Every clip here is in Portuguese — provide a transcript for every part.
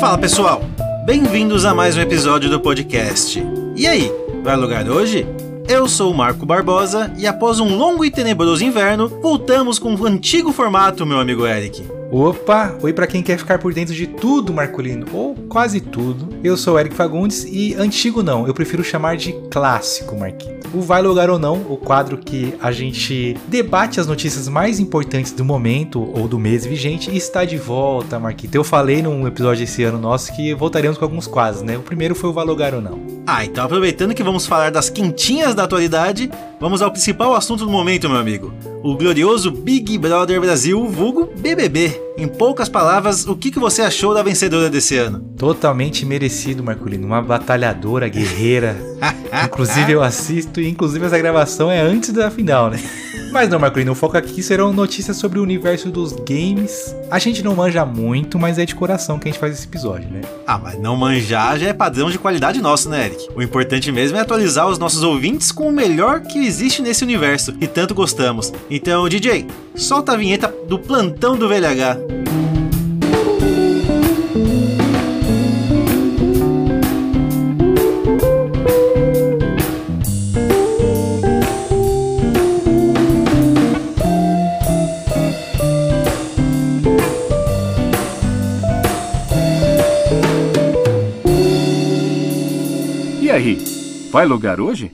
Fala pessoal, bem-vindos a mais um episódio do podcast. E aí, vai alugar hoje? Eu sou o Marco Barbosa e após um longo e tenebroso inverno, voltamos com o antigo formato, meu amigo Eric. Opa! Oi para quem quer ficar por dentro de tudo, Marcolino, ou quase tudo. Eu sou Eric Fagundes e antigo não, eu prefiro chamar de clássico, Marquinhos. O Vai Lugar ou Não, o quadro que a gente debate as notícias mais importantes do momento ou do mês vigente, está de volta, Marquito. Eu falei num episódio esse ano nosso que voltaremos com alguns quadros, né? O primeiro foi o Vai Lugar ou Não. Ah, então aproveitando que vamos falar das quentinhas da atualidade, vamos ao principal assunto do momento, meu amigo. O glorioso Big Brother Brasil, vulgo BBB. Em poucas palavras, o que, que você achou da vencedora desse ano? Totalmente merecido, Marcolino. Uma batalhadora, guerreira. inclusive eu assisto e inclusive essa gravação é antes da final, né? Mas não, Marcolino, o foco aqui serão notícias sobre o universo dos games. A gente não manja muito, mas é de coração que a gente faz esse episódio, né? Ah, mas não manjar já é padrão de qualidade nosso, né, Eric? O importante mesmo é atualizar os nossos ouvintes com o melhor que existe nesse universo e tanto gostamos. Então, DJ, solta a vinheta do plantão do VLH. Vai lugar hoje?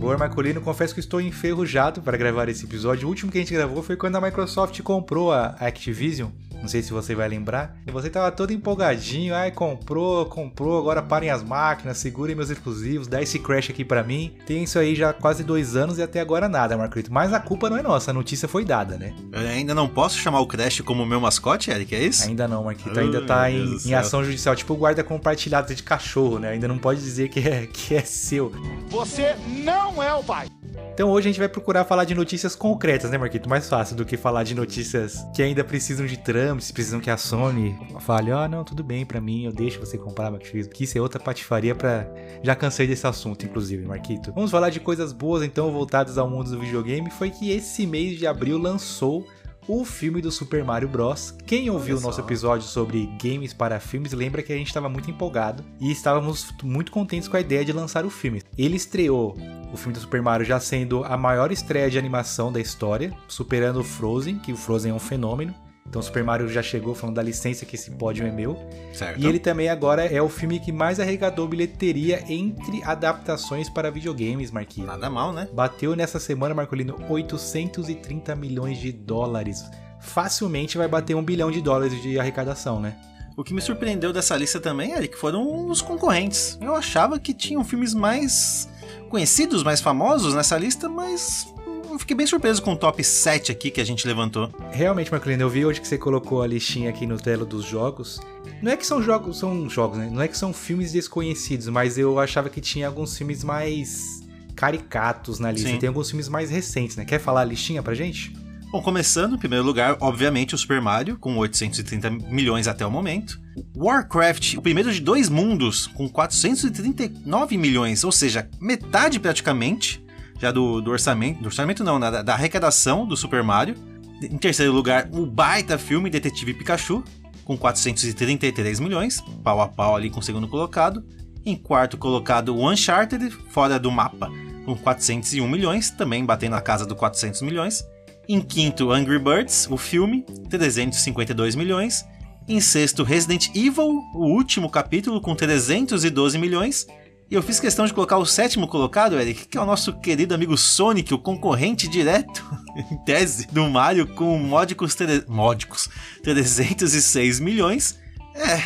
Boa, Marcolino, confesso que estou enferrujado para gravar esse episódio. O último que a gente gravou foi quando a Microsoft comprou a Activision não sei se você vai lembrar. E você tava todo empolgadinho, ai, comprou, comprou, agora parem as máquinas, segurem meus exclusivos, dá esse crash aqui para mim. Tem isso aí já há quase dois anos e até agora nada, Marquito. Mas a culpa não é nossa, a notícia foi dada, né? Eu ainda não posso chamar o Crash como meu mascote, Eric, é isso? Ainda não, Marquito. Ainda tá em, em ação judicial, tipo guarda compartilhado de cachorro, né? Ainda não pode dizer que é, que é seu. Você não é o pai. Então hoje a gente vai procurar falar de notícias concretas, né, Marquito? Mais fácil do que falar de notícias que ainda precisam de trâmites, precisam que a Sony fale, ah, não, tudo bem para mim, eu deixo você comprar a Activision. Que isso é outra patifaria para Já cansei desse assunto, inclusive, Marquito. Vamos falar de coisas boas, então, voltadas ao mundo do videogame. Foi que esse mês de abril lançou o filme do Super Mario Bros. Quem ouviu o nosso episódio sobre games para filmes lembra que a gente estava muito empolgado e estávamos muito contentes com a ideia de lançar o filme. Ele estreou o filme do Super Mario já sendo a maior estreia de animação da história, superando o Frozen, que o Frozen é um fenômeno. Então o Super Mario já chegou falando da licença que esse pódio é meu. Certo. E ele também agora é o filme que mais arrecadou bilheteria entre adaptações para videogames, Marquinhos. Nada mal, né? Bateu nessa semana, Marcolino, 830 milhões de dólares. Facilmente vai bater um bilhão de dólares de arrecadação, né? O que me surpreendeu dessa lista também, Eric, foram os concorrentes. Eu achava que tinham filmes mais conhecidos, mais famosos nessa lista, mas eu fiquei bem surpreso com o top 7 aqui que a gente levantou. Realmente, Marcolino, eu vi hoje que você colocou a listinha aqui no telo dos jogos. Não é que são jogos, são jogos, né? Não é que são filmes desconhecidos, mas eu achava que tinha alguns filmes mais caricatos na lista. Sim. Tem alguns filmes mais recentes, né? Quer falar a listinha pra gente? Bom, começando, em primeiro lugar, obviamente, o Super Mario, com 830 milhões até o momento. Warcraft, o primeiro de dois mundos, com 439 milhões, ou seja, metade praticamente já do, do orçamento, do orçamento não, da, da arrecadação do Super Mario. Em terceiro lugar, o baita filme Detetive Pikachu, com 433 milhões, pau a pau ali com o segundo colocado. Em quarto colocado, Uncharted, fora do mapa, com 401 milhões, também batendo a casa do 400 milhões. Em quinto, Angry Birds, o filme, 352 milhões. Em sexto, Resident Evil, o último capítulo, com 312 milhões. E eu fiz questão de colocar o sétimo colocado, Eric, que é o nosso querido amigo Sonic, o concorrente direto, em tese, do Mario, com módicos, tre... módicos 306 milhões. É,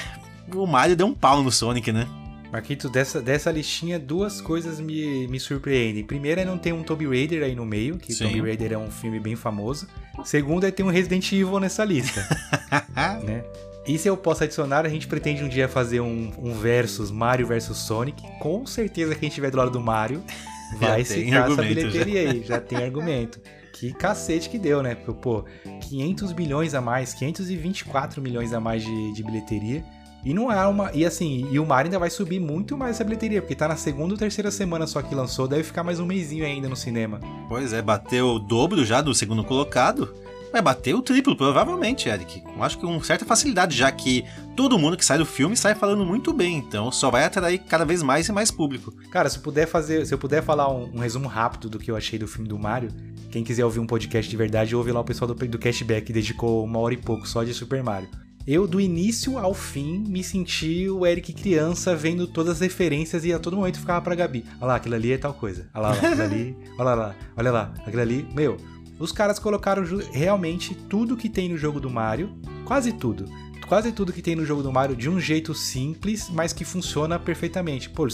o Mario deu um pau no Sonic, né? Marquito, dessa, dessa listinha, duas coisas me, me surpreendem. Primeiro é não ter um Tomb Raider aí no meio, que Sim. Tomb Raider é um filme bem famoso. Segundo é ter um Resident Evil nessa lista. né? E se eu posso adicionar, a gente pretende um dia fazer um, um versus Mario versus Sonic. Com certeza quem estiver do lado do Mario vai citar essa bilheteria já. aí, já tem argumento. Que cacete que deu, né? Pô, 500 bilhões a mais, 524 milhões a mais de, de bilheteria. E não é uma. E assim, e o Mario ainda vai subir muito mais essa bilheteria, porque tá na segunda ou terceira semana só que lançou, deve ficar mais um mêsinho ainda no cinema. Pois é, bateu o dobro já do segundo colocado. Vai bater o triplo, provavelmente, Eric. Eu acho que com certa facilidade, já que todo mundo que sai do filme sai falando muito bem, então só vai atrair cada vez mais e mais público. Cara, se eu puder fazer, se eu puder falar um, um resumo rápido do que eu achei do filme do Mario, quem quiser ouvir um podcast de verdade, ouve lá o pessoal do, do Cashback, que dedicou uma hora e pouco só de Super Mario. Eu, do início ao fim, me senti o Eric criança vendo todas as referências e a todo momento ficava pra Gabi. Olha lá, aquilo ali é tal coisa. Olha lá, aquilo ali. Olha lá, olha lá, aquilo ali. Meu, os caras colocaram realmente tudo que tem no jogo do Mario, quase tudo. Quase tudo que tem no jogo do Mario de um jeito simples, mas que funciona perfeitamente. Pô,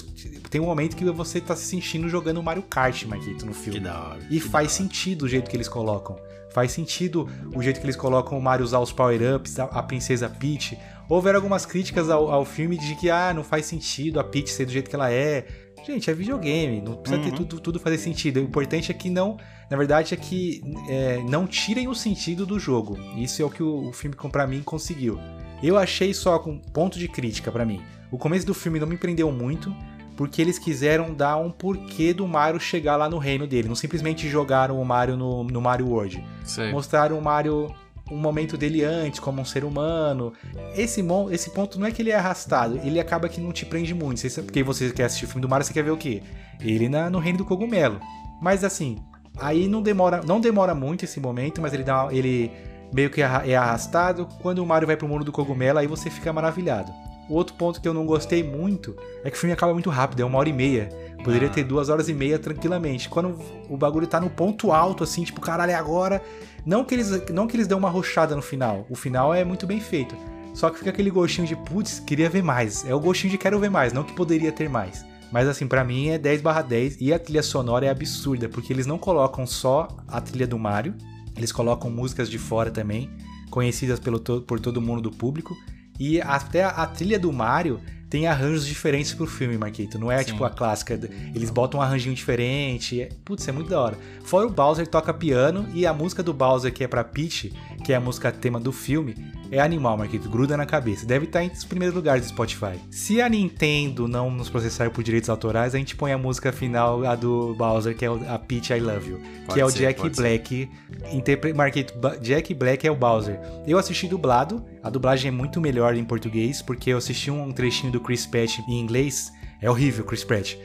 tem um momento que você tá se sentindo jogando Mario Kart, Marquito, no filme. Que da hora. E faz hora. sentido o jeito que eles colocam. Faz sentido o jeito que eles colocam o Mario usar os power-ups, a, a Princesa Peach. Houveram algumas críticas ao, ao filme de que, ah, não faz sentido a Peach ser do jeito que ela é. Gente, é videogame, não precisa Uhum. ter tudo, tudo fazer sentido. O importante é que não. Na verdade, é que é, não tirem o sentido do jogo. Isso é o que o, o filme, pra mim, conseguiu. Eu achei só com ponto de crítica pra mim. O começo do filme não me prendeu muito, porque eles quiseram dar um porquê do Mario chegar lá no reino dele. Não simplesmente jogaram o Mario no, no Mario World. Sei. Mostraram o Mario um momento dele antes, como um ser humano. Esse, esse ponto não é que ele é arrastado, ele acaba que não te prende muito. Você- Porque você quer assistir o filme do Mario, você quer ver o quê? Ele na, no reino do cogumelo. Mas assim, aí não demora, não demora muito esse momento, mas ele dá ele meio que é arrastado. Quando o Mario vai pro mundo do cogumelo, aí você fica maravilhado. O outro ponto que eu não gostei muito é que o filme acaba muito rápido, é uma hora e meia. Poderia Ah. ter duas horas e meia tranquilamente. Quando o bagulho tá no ponto alto, assim, tipo, caralho, é agora. Não que eles, não que eles dão uma rochada no final. O final é muito bem feito. Só que fica aquele gostinho de, putz, queria ver mais. É o gostinho de quero ver mais, não que poderia ter mais. Mas assim, pra mim é 10 barra 10 e a trilha sonora é absurda, porque eles não colocam só a trilha do Mario, eles colocam músicas de fora também, conhecidas pelo por todo mundo do público. E até a, a trilha do Mario tem arranjos diferentes pro filme, Marquito. Não é Sim. tipo a clássica. Eles botam um arranjinho diferente. Putz, é muito da hora. Fora o Bowser toca piano e a música do Bowser, que é pra Peach, que é a música tema do filme, é animal, Marquito. Gruda na cabeça. Deve estar entre os primeiros lugares do Spotify. Se a Nintendo não nos processar por direitos autorais, a gente põe a música final, a do Bowser, que é a Peach I Love You. Pode que é o ser, Jack. Black. Interpre... Marquito, Jack Black é o Bowser. Eu assisti dublado. A dublagem é muito melhor em português, porque eu assisti um trechinho do Chris Pratt em inglês. É horrível, Chris Pratt.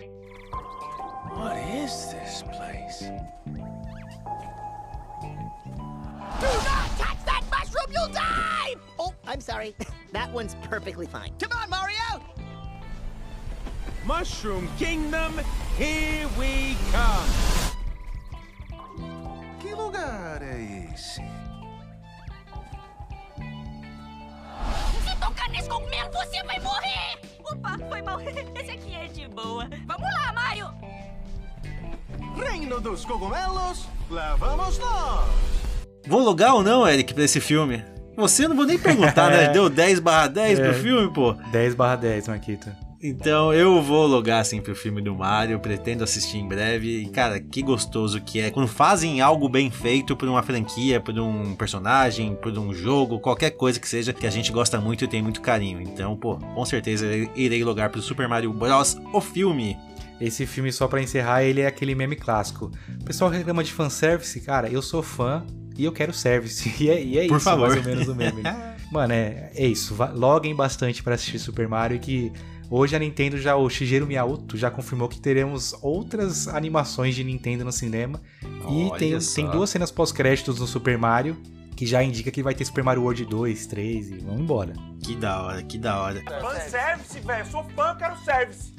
What is sorry. That one's perfectly fine. Come on, Mario! Mushroom Kingdom, here we come! Que lugar é esse? Se tocar nesse cogumelo, você vai morrer! Opa, foi mal. Esse aqui é de boa. Vamos lá, Mario! Reino dos cogumelos, lá vamos nós! Vou logar ou não, Eric, pra esse filme? Você eu não vou nem perguntar, né? Deu 10 barra 10 pro É. filme, pô. 10 barra 10, Marquito. Então eu vou logar assim pro filme do Mario, pretendo assistir em breve. E cara, que gostoso que é quando fazem algo bem feito por uma franquia, por um personagem, por um jogo, qualquer coisa que seja que a gente gosta muito e tem muito carinho. Então, pô, com certeza irei logar pro Super Mario Bros. o filme. Esse filme, só pra encerrar, ele é aquele meme clássico. O pessoal reclama de fanservice, cara, eu sou fã e eu quero service. E é, e é Por isso, favor. mais ou menos o meme. Mano, é, é isso. Loguem bastante pra assistir Super Mario que hoje a Nintendo já, o Shigeru Miyamoto já confirmou que teremos outras animações de Nintendo no cinema. e Olha tem, só. tem duas cenas pós-créditos no Super Mario que já indica que vai ter Super Mario World 2, 3 e vamos embora. Que da hora, que da hora. Fanservice, velho. Sou fã, quero service.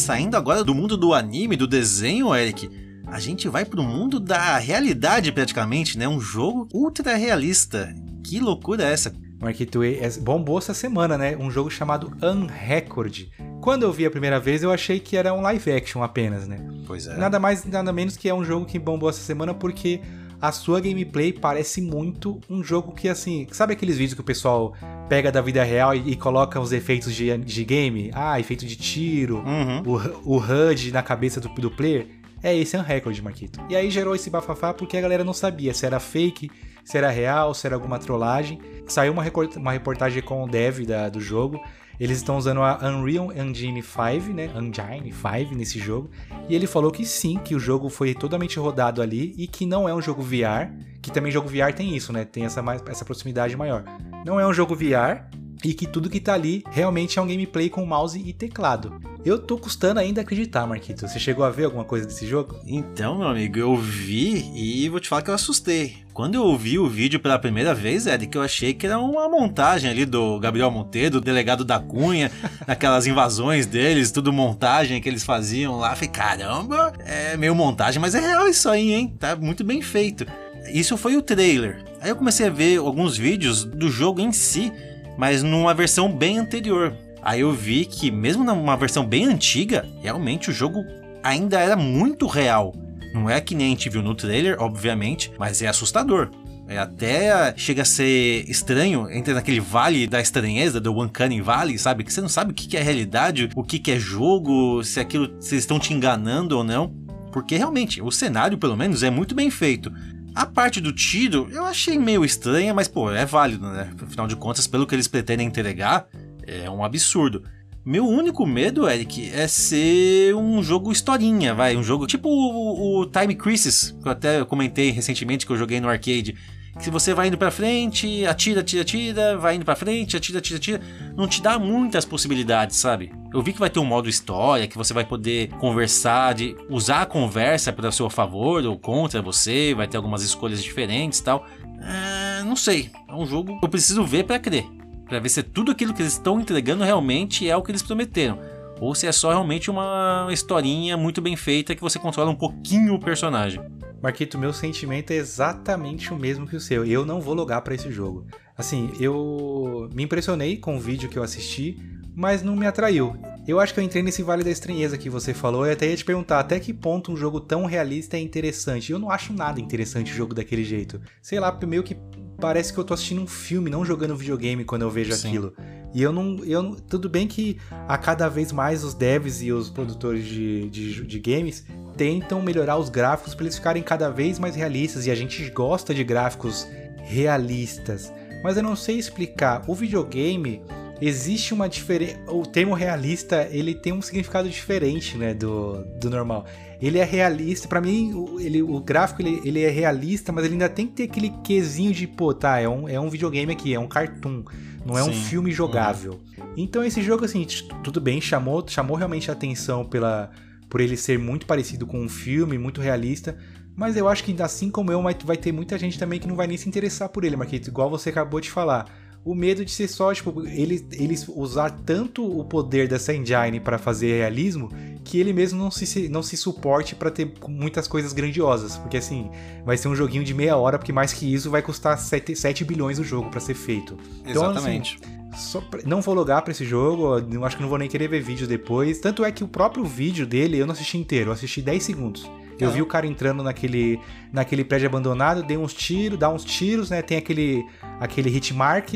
Saindo agora do mundo do anime, do desenho, Eric, a gente vai pro mundo da realidade praticamente, né? Um jogo ultra realista. Que loucura é essa? Marquito, é- bombou essa semana, né? Um jogo chamado Unrecord. Quando eu vi a primeira vez, eu achei que era um live action apenas, né? Pois é. Nada mais, nada menos que é um jogo que bombou essa semana porque a sua gameplay parece muito um jogo que, assim, sabe aqueles vídeos que o pessoal pega da vida real e, e coloca os efeitos de, de game? Ah, efeito de tiro, Uhum. o, o HUD na cabeça do, do player. é esse Unrecord, Marquito. E aí gerou esse bafafá porque a galera não sabia se era fake, se era real, se era alguma trollagem. Saiu uma, uma reportagem com o dev da, do jogo. Eles estão usando a Unreal Engine 5, né? Engine 5 nesse jogo. E ele falou que sim, que o jogo foi totalmente rodado ali e que não é um jogo VR. Que também jogo VR tem isso, né? Tem essa, essa proximidade maior. Não é um jogo VR, e que tudo que tá ali realmente é um gameplay com mouse e teclado. Eu tô custando ainda acreditar, Marquito. Você chegou a ver alguma coisa desse jogo? Então, meu amigo, eu vi e vou te falar que eu assustei. Quando eu vi o vídeo pela primeira vez, Ed, que eu achei que era uma montagem ali do Gabriel Monteiro, do delegado da Cunha, aquelas invasões deles, tudo montagem que eles faziam lá. Falei, caramba, é meio montagem, mas é real isso aí, hein? Tá muito bem feito. Isso foi o trailer. Aí eu comecei a ver alguns vídeos do jogo em si mas numa versão bem anterior. Aí eu vi que, mesmo numa versão bem antiga, realmente o jogo ainda era muito real. Não é que nem a gente viu no trailer, obviamente, mas é assustador. É até chega a ser estranho, entra naquele vale da estranheza, do Uncanny Valley, sabe? Que você não sabe o que é realidade, o que é jogo, se aquilo se eles estão te enganando ou não. Porque realmente, o cenário, pelo menos, é muito bem feito. A parte do tiro eu achei meio estranha, mas pô, é válido, né? Afinal de contas, pelo que eles pretendem entregar, é um absurdo. Meu único medo, Eric, é ser um jogo historinha, vai, um jogo tipo o, o Time Crisis, que eu até comentei recentemente que eu joguei no arcade que você vai indo para frente, atira, atira, atira, vai indo para frente, atira, atira, atira, não te dá muitas possibilidades, sabe? Eu vi que vai ter um modo história, que você vai poder conversar, de usar a conversa para seu favor ou contra você, vai ter algumas escolhas diferentes, tal. É, não sei, é um jogo que eu preciso ver para crer, para ver se tudo aquilo que eles estão entregando realmente é o que eles prometeram ou se é só realmente uma historinha muito bem feita que você controla um pouquinho o personagem. Marquito, meu sentimento é exatamente o mesmo que o seu. Eu não vou logar para esse jogo. Assim, eu me impressionei com o vídeo que eu assisti, mas não me atraiu. Eu acho que eu entrei nesse vale da estranheza que você falou e até ia te perguntar até que ponto um jogo tão realista é interessante. Eu não acho nada interessante o jogo daquele jeito. Sei lá, meio que parece que eu tô assistindo um filme, não jogando videogame quando eu vejo Sim. aquilo. E eu não, eu Tudo bem que a cada vez mais os devs e os produtores de, de, de games tentam melhorar os gráficos para eles ficarem cada vez mais realistas. E a gente gosta de gráficos realistas. Mas eu não sei explicar. O videogame existe uma diferença. O termo realista ele tem um significado diferente, né, do, do normal. Ele é realista, para mim, o, ele, o gráfico ele, ele é realista, mas ele ainda tem que ter aquele quesinho de, pô, tá, é um, é um videogame aqui, é um cartoon não é Sim. um filme jogável. Uhum. Então esse jogo, assim, tudo bem, chamou, chamou realmente a atenção pela, por ele ser muito parecido com um filme, muito realista. Mas eu acho que, assim como eu, vai ter muita gente também que não vai nem se interessar por ele, Marquito, igual você acabou de falar. O medo de ser só, tipo, eles, eles usar tanto o poder dessa engine para fazer realismo que ele mesmo não se, não se suporte para ter muitas coisas grandiosas. Porque assim, vai ser um joguinho de meia hora, porque mais que isso vai custar 7, 7 bilhões o jogo para ser feito. Então, assim, Exatamente. Assim, pra, não vou logar para esse jogo, acho que não vou nem querer ver vídeos depois. Tanto é que o próprio vídeo dele eu não assisti inteiro, eu assisti 10 segundos. Eu é. vi o cara entrando naquele, naquele prédio abandonado, dei uns tiros, dá uns tiros, né? Tem aquele, aquele hit mark.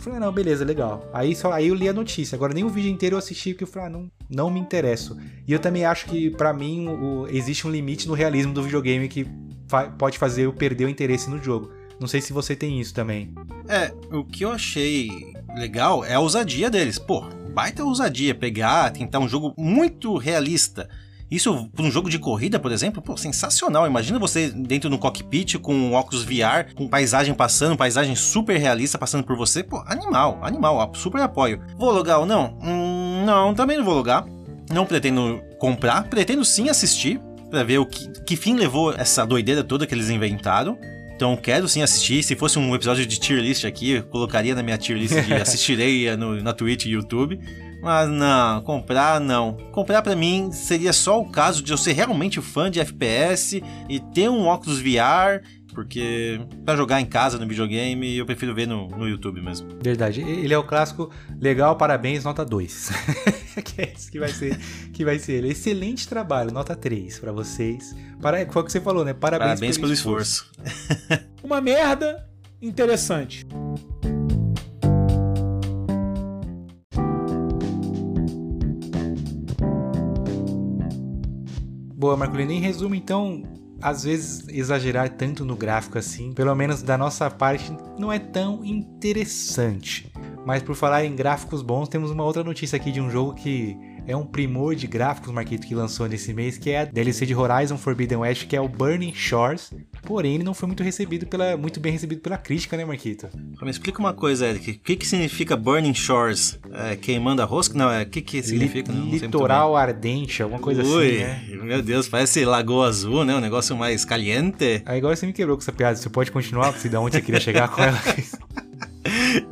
Falei, não, beleza, legal. Aí, só, aí eu li a notícia. Agora nem o vídeo inteiro eu assisti, porque eu falei, ah, não, não me interesso. E eu também acho que, para mim, o, existe um limite no realismo do videogame que fa pode fazer eu perder o interesse no jogo. Não sei se você tem isso também. É, o que eu achei legal é a ousadia deles. Pô, baita ousadia pegar, tentar um jogo muito realista isso, para um jogo de corrida, por exemplo, pô, sensacional. Imagina você dentro do cockpit com um óculos VR, com paisagem passando, paisagem super realista passando por você. Pô, animal, animal, super apoio. Vou logar ou não? Hum, não, também não vou logar. Não pretendo comprar, pretendo sim assistir para ver o que, que fim levou essa doideira toda que eles inventaram. Então quero sim assistir. Se fosse um episódio de tier list aqui, eu colocaria na minha tier list de assistirei no, na Twitch e YouTube. Mas não, comprar não. Comprar para mim seria só o caso de eu ser realmente fã de FPS e ter um óculos VR porque para jogar em casa no videogame eu prefiro ver no, no YouTube mesmo. Verdade, ele é o clássico legal, parabéns, nota 2. que é isso que vai ser, que vai ser ele. Excelente trabalho, nota 3 para vocês. Para, foi o que você falou, né? Parabéns, parabéns pelo, pelo esforço. esforço. Uma merda interessante. Boa, Marcolino. Em resumo, então, às vezes exagerar tanto no gráfico assim, pelo menos da nossa parte, não é tão interessante. Mas por falar em gráficos bons, temos uma outra notícia aqui de um jogo que é um primor de gráficos, Marquito, que lançou nesse mês, que é a DLC de Horizon Forbidden West, que é o Burning Shores. Porém, ele não foi muito recebido pela, muito bem recebido pela crítica, né, Marquito? Me explica uma coisa, Eric. O que, que significa Burning Shores? É, queimando a rosca? Não, é o que, que significa? Li, não, litoral ardente, alguma coisa Ui, assim, né? meu Deus, parece Lagoa Azul, né? Um negócio mais caliente. Aí agora você me quebrou com essa piada. Você pode continuar, se da onde você queria chegar com ela.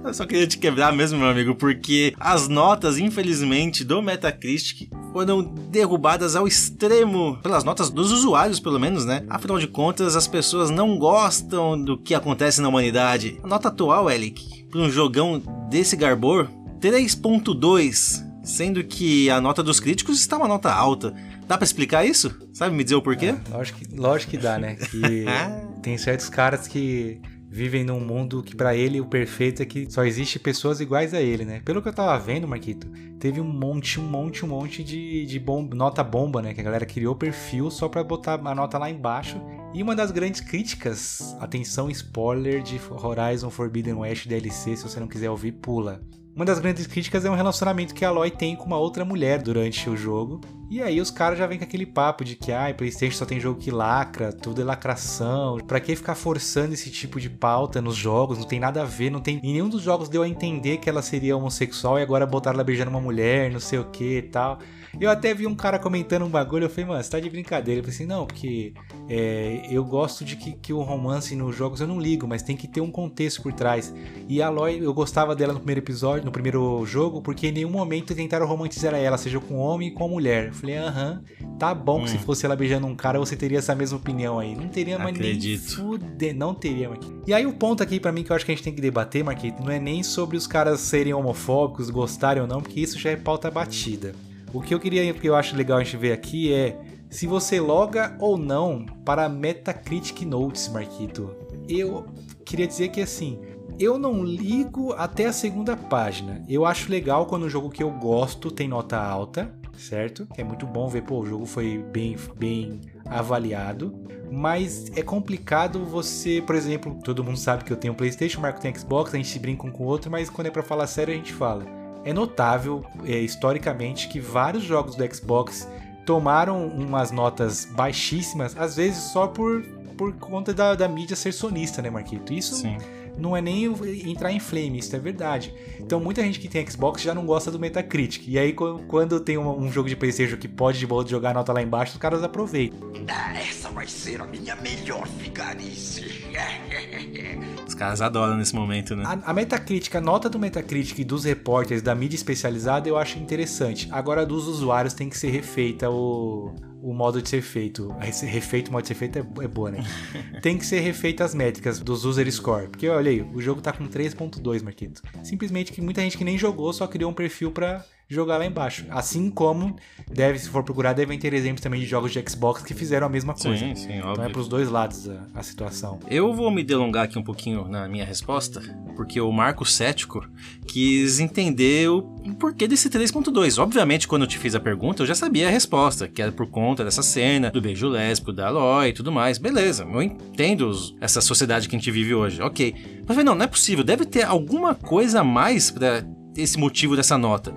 Eu só queria te quebrar mesmo, meu amigo, porque as notas, infelizmente, do Metacritic foram derrubadas ao extremo pelas notas dos usuários, pelo menos, né? Afinal de contas, as pessoas não gostam do que acontece na humanidade. A nota atual, Elic, para um jogão desse garbor, 3.2, sendo que a nota dos críticos está uma nota alta. Dá pra explicar isso? Sabe me dizer o porquê? É, lógico, que, lógico que dá, né? Que tem certos caras que vivem num mundo que para ele o perfeito é que só existe pessoas iguais a ele, né? Pelo que eu tava vendo, Marquito, teve um monte, um monte, um monte de, de bom, nota bomba, né? Que a galera criou perfil só pra botar a nota lá embaixo. E uma das grandes críticas, atenção spoiler de Horizon Forbidden West DLC, se você não quiser ouvir, pula. Uma das grandes críticas é um relacionamento que a Aloy tem com uma outra mulher durante o jogo. E aí os caras já vêm com aquele papo de que ah, PlayStation só tem jogo que lacra, tudo é lacração. Pra que ficar forçando esse tipo de pauta nos jogos? Não tem nada a ver, não tem. Em nenhum dos jogos deu a entender que ela seria homossexual e agora botaram ela beijando uma mulher, não sei o que e tal. Eu até vi um cara comentando um bagulho, eu falei, mano, você tá de brincadeira. Eu falei assim, não, porque é, eu gosto de que, que o romance nos jogos eu não ligo, mas tem que ter um contexto por trás. E a Aloy, eu gostava dela no primeiro episódio, no primeiro jogo, porque em nenhum momento tentaram romantizar ela, seja com homem e com mulher. Eu falei, aham, tá bom que se fosse ela beijando um cara, você teria essa mesma opinião aí. Não teria mais nem fuder, não teria, Marquinhos. E aí o ponto aqui pra mim que eu acho que a gente tem que debater, Marquinhos, não é nem sobre os caras serem homofóbicos, gostarem ou não, porque isso já é pauta batida. O que eu queria, que eu acho legal a gente ver aqui é se você loga ou não para Metacritic Notes, Marquito. Eu queria dizer que assim, eu não ligo até a segunda página. Eu acho legal quando um jogo que eu gosto tem nota alta, certo? É muito bom ver, pô, o jogo foi bem, bem avaliado. Mas é complicado você, por exemplo, todo mundo sabe que eu tenho PlayStation, o Marco tem Xbox, a gente brinca um com o outro, mas quando é pra falar sério a gente fala. É notável, é, historicamente, que vários jogos do Xbox tomaram umas notas baixíssimas, às vezes só por, por conta da, da mídia ser sonista, né, Marquito? Isso Sim. Não é nem entrar em flame, isso é verdade. Então muita gente que tem Xbox já não gosta do Metacritic. E aí quando tem um, jogo de Playstation que pode de boa jogar a nota lá embaixo, os caras aproveitam. Ah, essa vai ser a minha melhor vigarice. Os caras adoram nesse momento, né? A, a Metacritic, a nota do Metacritic dos repórteres da mídia especializada eu acho interessante. Agora a dos usuários tem que ser refeita o, o modo de ser feito. Esse refeito, o modo de ser feito é, é boa, né? tem que ser refeita as métricas dos user score. Porque olha aí, o jogo tá com 3.2, Marquito. Simplesmente que muita gente que nem jogou só criou um perfil pra jogar lá embaixo. Assim como deve, se for procurar, devem ter exemplos também de jogos de Xbox que fizeram a mesma coisa. Sim, sim, Então é óbvio. pros dois lados a, a situação. Eu vou me delongar aqui um pouquinho na minha resposta, porque o Marco Cético quis entender o porquê desse 3.2. Obviamente, quando eu te fiz a pergunta, eu já sabia a resposta, que era por conta dessa cena, do beijo lésbico da Aloy e tudo mais. Beleza, eu entendo essa sociedade que a gente vive hoje, ok. Mas não, não é possível, deve ter alguma coisa a mais pra esse motivo dessa nota.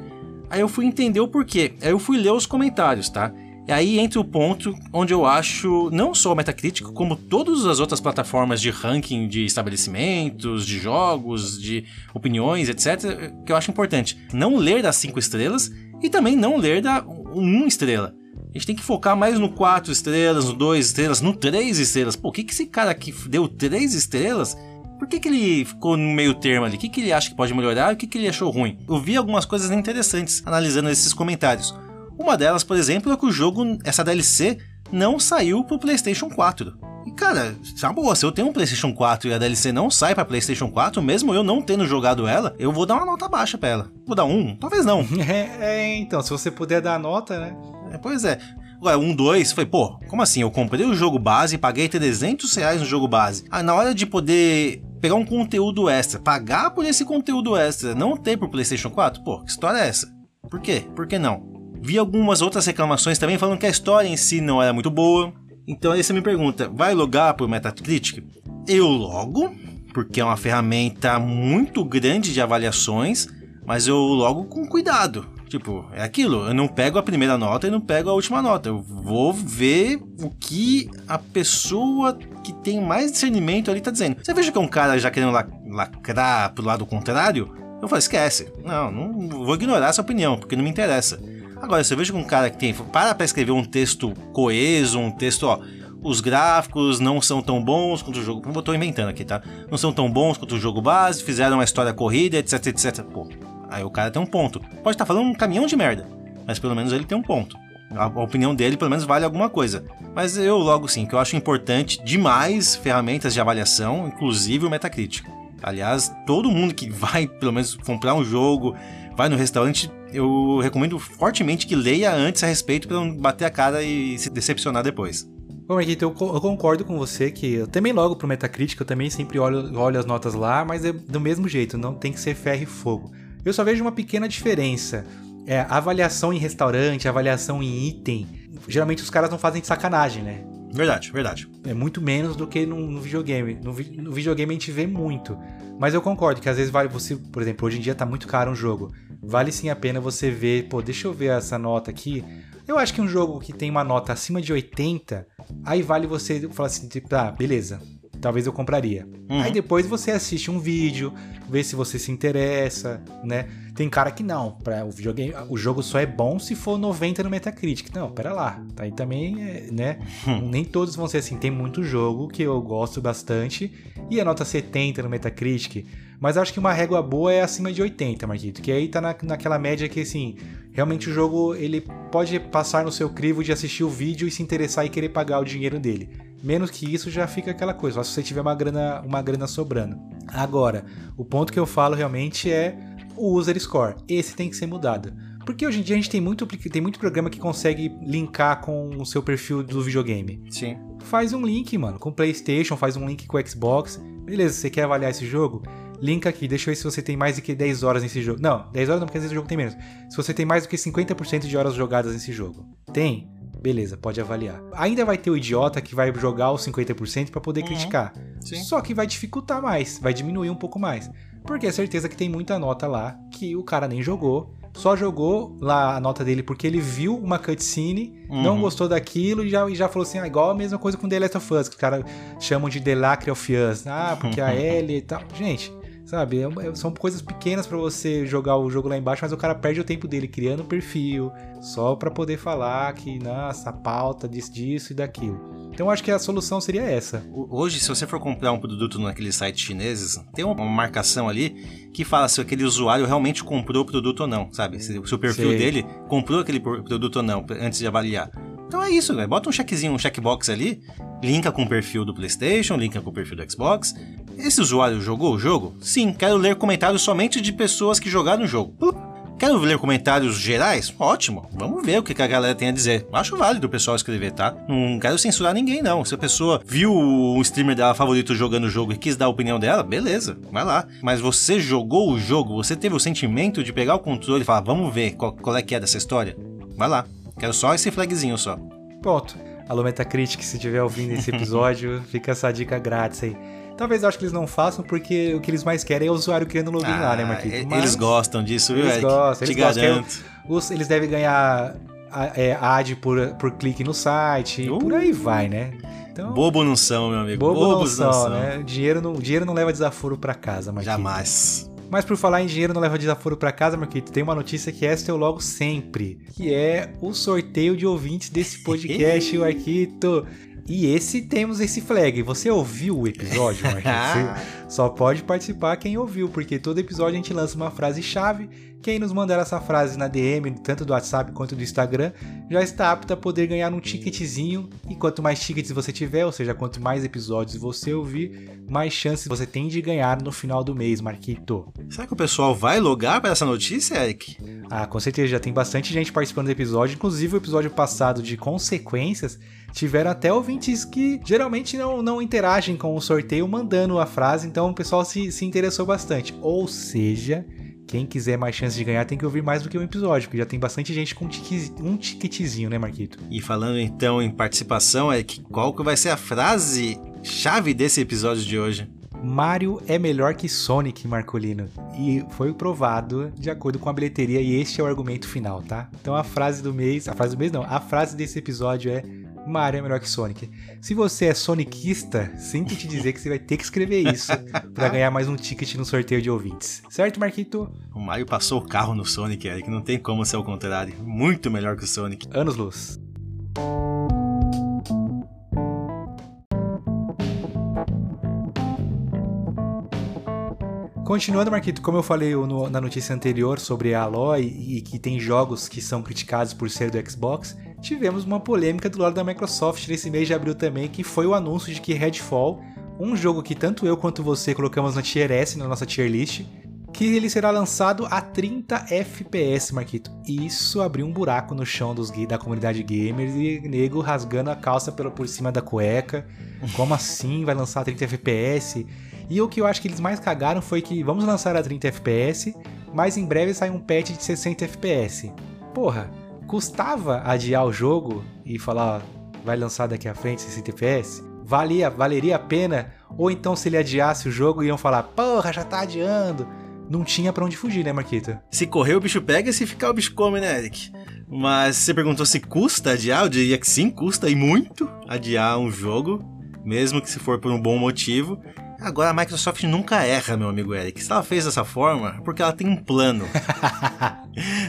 Aí eu fui entender o porquê. Aí eu fui ler os comentários, tá? E aí entra o ponto onde eu acho, não só o Metacritic, como todas as outras plataformas de ranking de estabelecimentos, de jogos, de opiniões, etc., que eu acho importante. Não ler das 5 estrelas e também não ler da 1 estrela. A gente tem que focar mais no 4 estrelas, no 2 estrelas, no 3 estrelas. Pô, o que, que esse cara aqui deu 3 estrelas? Por que, que ele ficou no meio termo ali? O que, que ele acha que pode melhorar e o que, que ele achou ruim? Eu vi algumas coisas interessantes analisando esses comentários. Uma delas, por exemplo, é que o jogo, essa DLC, não saiu pro PlayStation 4. E cara, tá boa, se eu tenho um PlayStation 4 e a DLC não sai pra PlayStation 4, mesmo eu não tendo jogado ela, eu vou dar uma nota baixa pra ela. Vou dar um? Talvez não. É, é, então, se você puder dar nota, né? É, pois é. Agora, um 2, foi, pô, como assim? Eu comprei o jogo base, paguei 300 reais no jogo base. Ah, na hora de poder pegar um conteúdo extra, pagar por esse conteúdo extra, não ter pro PlayStation 4? Pô, que história é essa? Por quê? Por que não? Vi algumas outras reclamações também falando que a história em si não era muito boa. Então aí você me pergunta, vai logar por Metacritic? Eu logo, porque é uma ferramenta muito grande de avaliações, mas eu logo com cuidado. Tipo, é aquilo, eu não pego a primeira nota e não pego a última nota. Eu vou ver o que a pessoa que tem mais discernimento ali tá dizendo. Você veja que é um cara já querendo lacrar pro lado contrário, eu falo, esquece. Não, não vou ignorar essa opinião, porque não me interessa. Agora, você veja que um cara que tem. Para pra escrever um texto coeso, um texto, ó. Os gráficos não são tão bons quanto o jogo. Eu tô inventando aqui, tá? Não são tão bons quanto o jogo base, fizeram uma história corrida, etc, etc. Pô, aí o cara tem um ponto. Pode estar tá falando um caminhão de merda, mas pelo menos ele tem um ponto. A, opinião dele pelo menos vale alguma coisa. Mas eu logo sim, que eu acho importante demais ferramentas de avaliação, inclusive o Metacritic. Aliás, todo mundo que vai pelo menos comprar um jogo, vai no restaurante, eu recomendo fortemente que leia antes a respeito para não bater a cara e se decepcionar depois. Bom, Marquito, eu, eu, concordo com você que eu também logo pro Metacritic, eu também sempre olho, olho as notas lá, mas é do mesmo jeito, não tem que ser ferro e fogo. Eu só vejo uma pequena diferença. É, avaliação em restaurante, avaliação em item, geralmente os caras não fazem de sacanagem, né? Verdade, verdade. É muito menos do que no, no videogame. No, no, videogame a gente vê muito. Mas eu concordo que às vezes vale você, por exemplo, hoje em dia tá muito caro um jogo. Vale sim a pena você ver, pô, deixa eu ver essa nota aqui. Eu acho que um jogo que tem uma nota acima de 80, aí vale você falar assim, tipo, ah, beleza, talvez eu compraria. Uhum. Aí depois você assiste um vídeo, vê se você se interessa, né? Tem cara que não, para o videogame, o jogo só é bom se for 90 no Metacritic. Não, pera lá. Tá aí também, é, né? Uhum. Nem todos vão ser assim. Tem muito jogo que eu gosto bastante e a nota 70 no Metacritic. Mas acho que uma régua boa é acima de 80, Marquito. Que aí tá na, naquela média que, assim, realmente o jogo ele pode passar no seu crivo de assistir o vídeo e se interessar e querer pagar o dinheiro dele. Menos que isso já fica aquela coisa, só se você tiver uma grana, uma grana sobrando. Agora, o ponto que eu falo realmente é o user score. Esse tem que ser mudado. Porque hoje em dia a gente tem muito, tem muito programa que consegue linkar com o seu perfil do videogame. Sim. Faz um link, mano, com o PlayStation, faz um link com o Xbox. Beleza, você quer avaliar esse jogo? Linka aqui, deixa eu ver se você tem mais do que 10 horas nesse jogo. Não, 10 horas não, porque às vezes o jogo tem menos. Se você tem mais do que 50% de horas jogadas nesse jogo. Tem? Beleza, pode avaliar. Ainda vai ter o idiota que vai jogar os 50% para poder uhum. criticar. Sim. Só que vai dificultar mais, vai diminuir um pouco mais. Porque é certeza que tem muita nota lá que o cara nem jogou. Só jogou lá a nota dele porque ele viu uma cutscene, uhum. não gostou daquilo e já, e já falou assim: ah, igual a mesma coisa com The Last of Us, que os caras chamam de The Lacre of Us. Ah, porque a Ellie e tal. Gente, Sabe? É, é, são coisas pequenas para você jogar o jogo lá embaixo, mas o cara perde o tempo dele criando perfil só para poder falar que, nossa, a pauta disso, disso e daquilo. Então eu acho que a solução seria essa. Hoje, se você for comprar um produto naqueles sites chineses, tem uma marcação ali que fala se aquele usuário realmente comprou o produto ou não, sabe? Se, se o perfil Sei. dele comprou aquele produto ou não, antes de avaliar. Então é isso, Bota um checkzinho, um checkbox ali, linka com o perfil do PlayStation, linka com o perfil do Xbox, esse usuário jogou o jogo? Sim, quero ler comentários somente de pessoas que jogaram o jogo. Quero ler comentários gerais? Ótimo. Vamos ver o que a galera tem a dizer. Acho válido o pessoal escrever, tá? Não quero censurar ninguém, não. Se a pessoa viu o streamer dela favorito jogando o jogo e quis dar a opinião dela, beleza, vai lá. Mas você jogou o jogo, você teve o sentimento de pegar o controle e falar, vamos ver qual, qual é que é dessa história? Vai lá. Quero só esse flagzinho só. Ponto. Alô Metacritic, se estiver ouvindo esse episódio, fica essa dica grátis aí. Talvez eu acho que eles não façam porque o que eles mais querem é o usuário criando login ah, lá, né, Marquinhos? Mas eles gostam disso, viu, Eles Eric? gostam, eles Te gostam. garanto. Os, eles devem ganhar é, ad por, por clique no site, uh, por aí vai, né? Então, bobo não são, meu amigo. Bobo Bobos não são, não são. né? Dinheiro não, dinheiro não leva desaforo para casa, Marquinhos. Jamais. Mas por falar em dinheiro não leva desaforo para casa, Marquito, tem uma notícia que esta eu logo sempre, que é o sorteio de ouvintes desse podcast, Marquito. E esse temos esse flag. Você ouviu o episódio? Só pode participar quem ouviu, porque todo episódio a gente lança uma frase-chave. Quem nos mandar essa frase na DM, tanto do WhatsApp quanto do Instagram, já está apto a poder ganhar um ticketzinho. E quanto mais tickets você tiver, ou seja, quanto mais episódios você ouvir, mais chances você tem de ganhar no final do mês, Marquito. Será que o pessoal vai logar para essa notícia, Eric? Ah, com certeza, já tem bastante gente participando do episódio, inclusive o episódio passado de consequências tiveram até ouvintes que geralmente não, não interagem com o sorteio mandando a frase, então o pessoal se, se interessou bastante. Ou seja, quem quiser mais chance de ganhar tem que ouvir mais do que um episódio, porque já tem bastante gente com um, um ticketzinho, né, Marquito? E falando então em participação, é que qual que vai ser a frase chave desse episódio de hoje? Mario é melhor que Sonic, Marcolino. E foi provado de acordo com a bilheteria, e este é o argumento final, tá? Então a frase do mês, a frase do mês não, a frase desse episódio é Mario é melhor que Sonic. Se você é sonicista, sinto te dizer que você vai ter que escrever isso para ganhar mais um ticket no sorteio de ouvintes. Certo, Marquito? O Mario passou o carro no Sonic, Eric, não tem como ser o contrário. Muito melhor que o Sonic. Anos luz. Continuando, Marquito, como eu falei no, na notícia anterior sobre a Aloy e que tem jogos que são criticados por ser do Xbox, tivemos uma polêmica do lado da Microsoft nesse mês de abril também, que foi o anúncio de que Redfall, um jogo que tanto eu quanto você colocamos na tier S, na nossa tier list, que ele será lançado a 30 FPS, Marquito. Isso abriu um buraco no chão dos da comunidade gamers e nego rasgando a calça pelo, por cima da cueca. Como assim vai lançar a 30 FPS? E o que eu acho que eles mais cagaram foi que vamos lançar a 30 FPS, mas em breve sai um patch de 60 FPS. Porra, custava adiar o jogo e falar vai lançar daqui a frente 60 FPS? Valia, valeria a pena? Ou então se ele adiasse o jogo iam falar, porra, já tá adiando. Não tinha para onde fugir, né, Marquita? Se correr o bicho pega, se ficar o bicho come, né, Eric? Mas você perguntou se custa adiar, eu diria que sim, custa e muito adiar um jogo, mesmo que se for por um bom motivo. Agora a Microsoft nunca erra, meu amigo Eric. Se ela fez dessa forma, é porque ela tem um plano.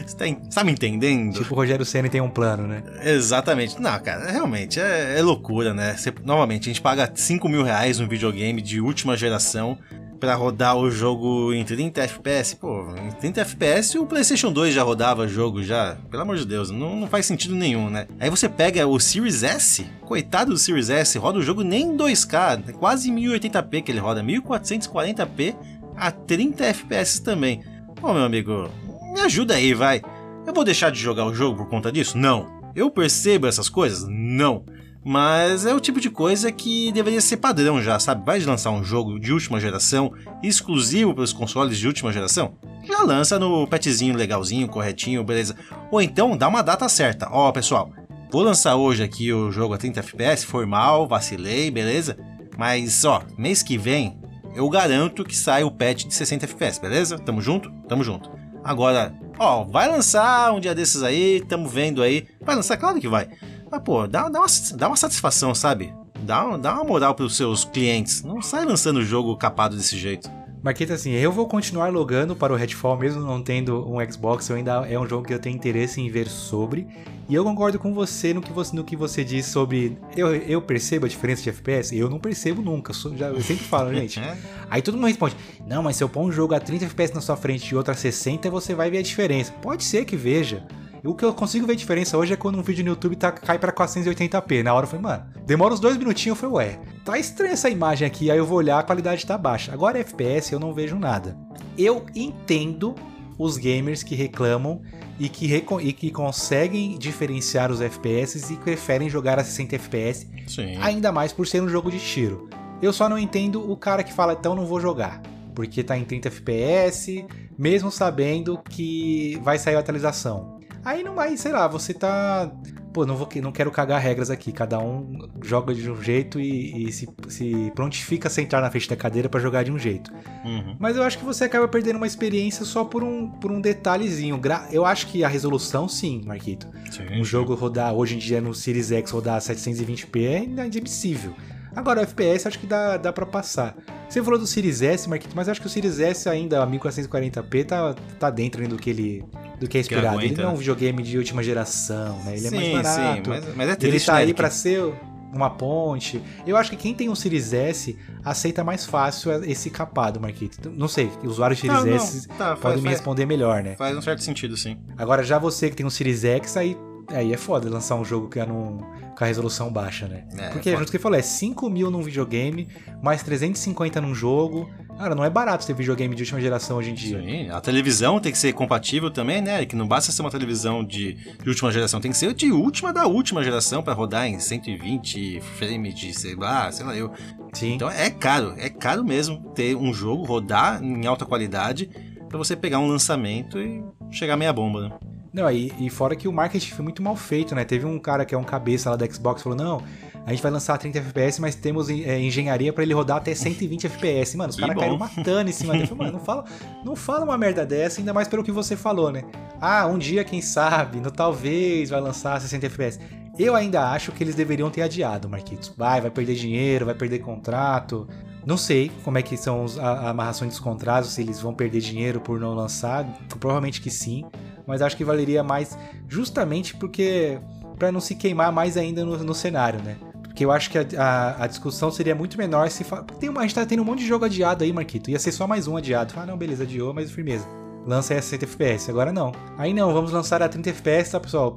Você tá, tá, me entendendo? Tipo o Rogério Senna tem um plano, né? Exatamente. Não, cara, realmente é, é loucura, né? Você, novamente, a gente paga 5 mil reais num videogame de última geração para rodar o jogo em 30 FPS. Pô, em 30 FPS o PlayStation 2 já rodava jogo já. Pelo amor de Deus, não, não faz sentido nenhum, né? Aí você pega o Series S, coitado do Series S, roda o jogo nem em 2K, quase 1080p que ele roda, 1440p a 30 FPS também. Pô, meu amigo, me ajuda aí, vai. Eu vou deixar de jogar o jogo por conta disso? Não. Eu percebo essas coisas? Não. Mas é o tipo de coisa que deveria ser padrão já, sabe? Vai lançar um jogo de última geração, exclusivo para os consoles de última geração? Já lança no petzinho legalzinho, corretinho, beleza. Ou então dá uma data certa. Ó, oh, pessoal, vou lançar hoje aqui o jogo a 30 FPS, foi mal, vacilei, beleza? Mas ó, mês que vem eu garanto que sai o patch de 60 FPS, beleza? Tamo junto? Tamo junto. Agora, ó, vai lançar um dia desses aí, tamo vendo aí. Vai lançar? Claro que vai. Mas, pô, dá, dá, uma, dá uma satisfação, sabe? Dá, dá uma moral pros seus clientes. Não sai lançando o jogo capado desse jeito. Marqueta, assim, eu vou continuar logando para o Redfall, mesmo não tendo um Xbox, eu ainda é um jogo que eu tenho interesse em ver sobre. E eu concordo com você no que você, no que você diz sobre. Eu, eu percebo a diferença de FPS? Eu não percebo nunca. Eu, já, eu sempre falo, gente. É. Aí todo mundo responde: Não, mas se eu pôr um jogo a 30 FPS na sua frente e outro a 60, você vai ver a diferença. Pode ser que veja. O que eu consigo ver diferença hoje é quando um vídeo no YouTube tá, cai pra 480p. Na hora eu falei, mano, demora uns dois minutinhos. Eu falei, ué, tá estranha essa imagem aqui. Aí eu vou olhar, a qualidade tá baixa. Agora FPS eu não vejo nada. Eu entendo os gamers que reclamam e que, e que conseguem diferenciar os FPS e preferem jogar a 60 FPS, Sim. ainda mais por ser um jogo de tiro. Eu só não entendo o cara que fala, então não vou jogar, porque tá em 30 FPS, mesmo sabendo que vai sair a atualização. Aí não vai, sei lá, você tá. Pô, não, vou, não quero cagar regras aqui. Cada um joga de um jeito e, e se, se, prontifica a sentar na frente da cadeira para jogar de um jeito. Uhum. Mas eu acho que você acaba perdendo uma experiência só por um, por um detalhezinho. Eu acho que a resolução, sim, Marquito. Sim, um jogo rodar hoje em dia no Series X rodar 720p é inadmissível. Agora, o FPS acho que dá, dá pra passar. Você falou do Series S, Marquito, mas acho que o Series S ainda, a 1440p, tá, tá dentro do que ele do que é esperado. Que ele não é um videogame de última geração, né? Ele sim, é mais barato. Sim, mas, mas é triste, Ele tá né, aí para ser uma ponte. Eu acho que quem tem um Series S aceita mais fácil esse capado, Marquito. Não sei, usuários de Series não, S não. Tá, podem faz, me responder melhor, né? Faz um certo sentido, sim. Agora, já você que tem um Series X, aí, aí é foda lançar um jogo que é num, com a resolução baixa, né? É, Porque, é junto que ele falou, é 5 mil num videogame, mais 350 num jogo. Cara, não é barato ter videogame de última geração hoje em dia. Sim, a televisão tem que ser compatível também, né? Que não basta ser uma televisão de, de última geração, tem que ser de última da última geração para rodar em 120 frames de, sei lá, sei lá eu. Sim. Então é caro, é caro mesmo ter um jogo rodar em alta qualidade pra você pegar um lançamento e chegar meia bomba, né? Não, e, e fora que o marketing foi muito mal feito, né? Teve um cara que é um cabeça lá da Xbox falou: não, a gente vai lançar 30 FPS, mas temos é, engenharia pra ele rodar até 120 FPS. Mano, os caras caíram matando em cima dele. Falei, Mano, não fala, não fala uma merda dessa, ainda mais pelo que você falou, né? Ah, um dia, quem sabe, no talvez vai lançar 60 FPS. Eu ainda acho que eles deveriam ter adiado, Marquitos. Vai, vai perder dinheiro, vai perder contrato. Não sei como é que são os- a, a amarrações dos contratos, se eles vão perder dinheiro por não lançar. Provavelmente que sim. Mas acho que valeria mais justamente porque para não se queimar mais ainda no, no cenário, né? Porque eu acho que a, a- a discussão seria muito menor se. Fa... Tem uma, a gente tá tendo um monte de jogo adiado aí, Marquito. Ia ser só mais um adiado. Ah, não, beleza, adiou, mas firmeza. Lança aí a 60 FPS. Agora não. Aí não, vamos lançar a 30 FPS, tá, pessoal?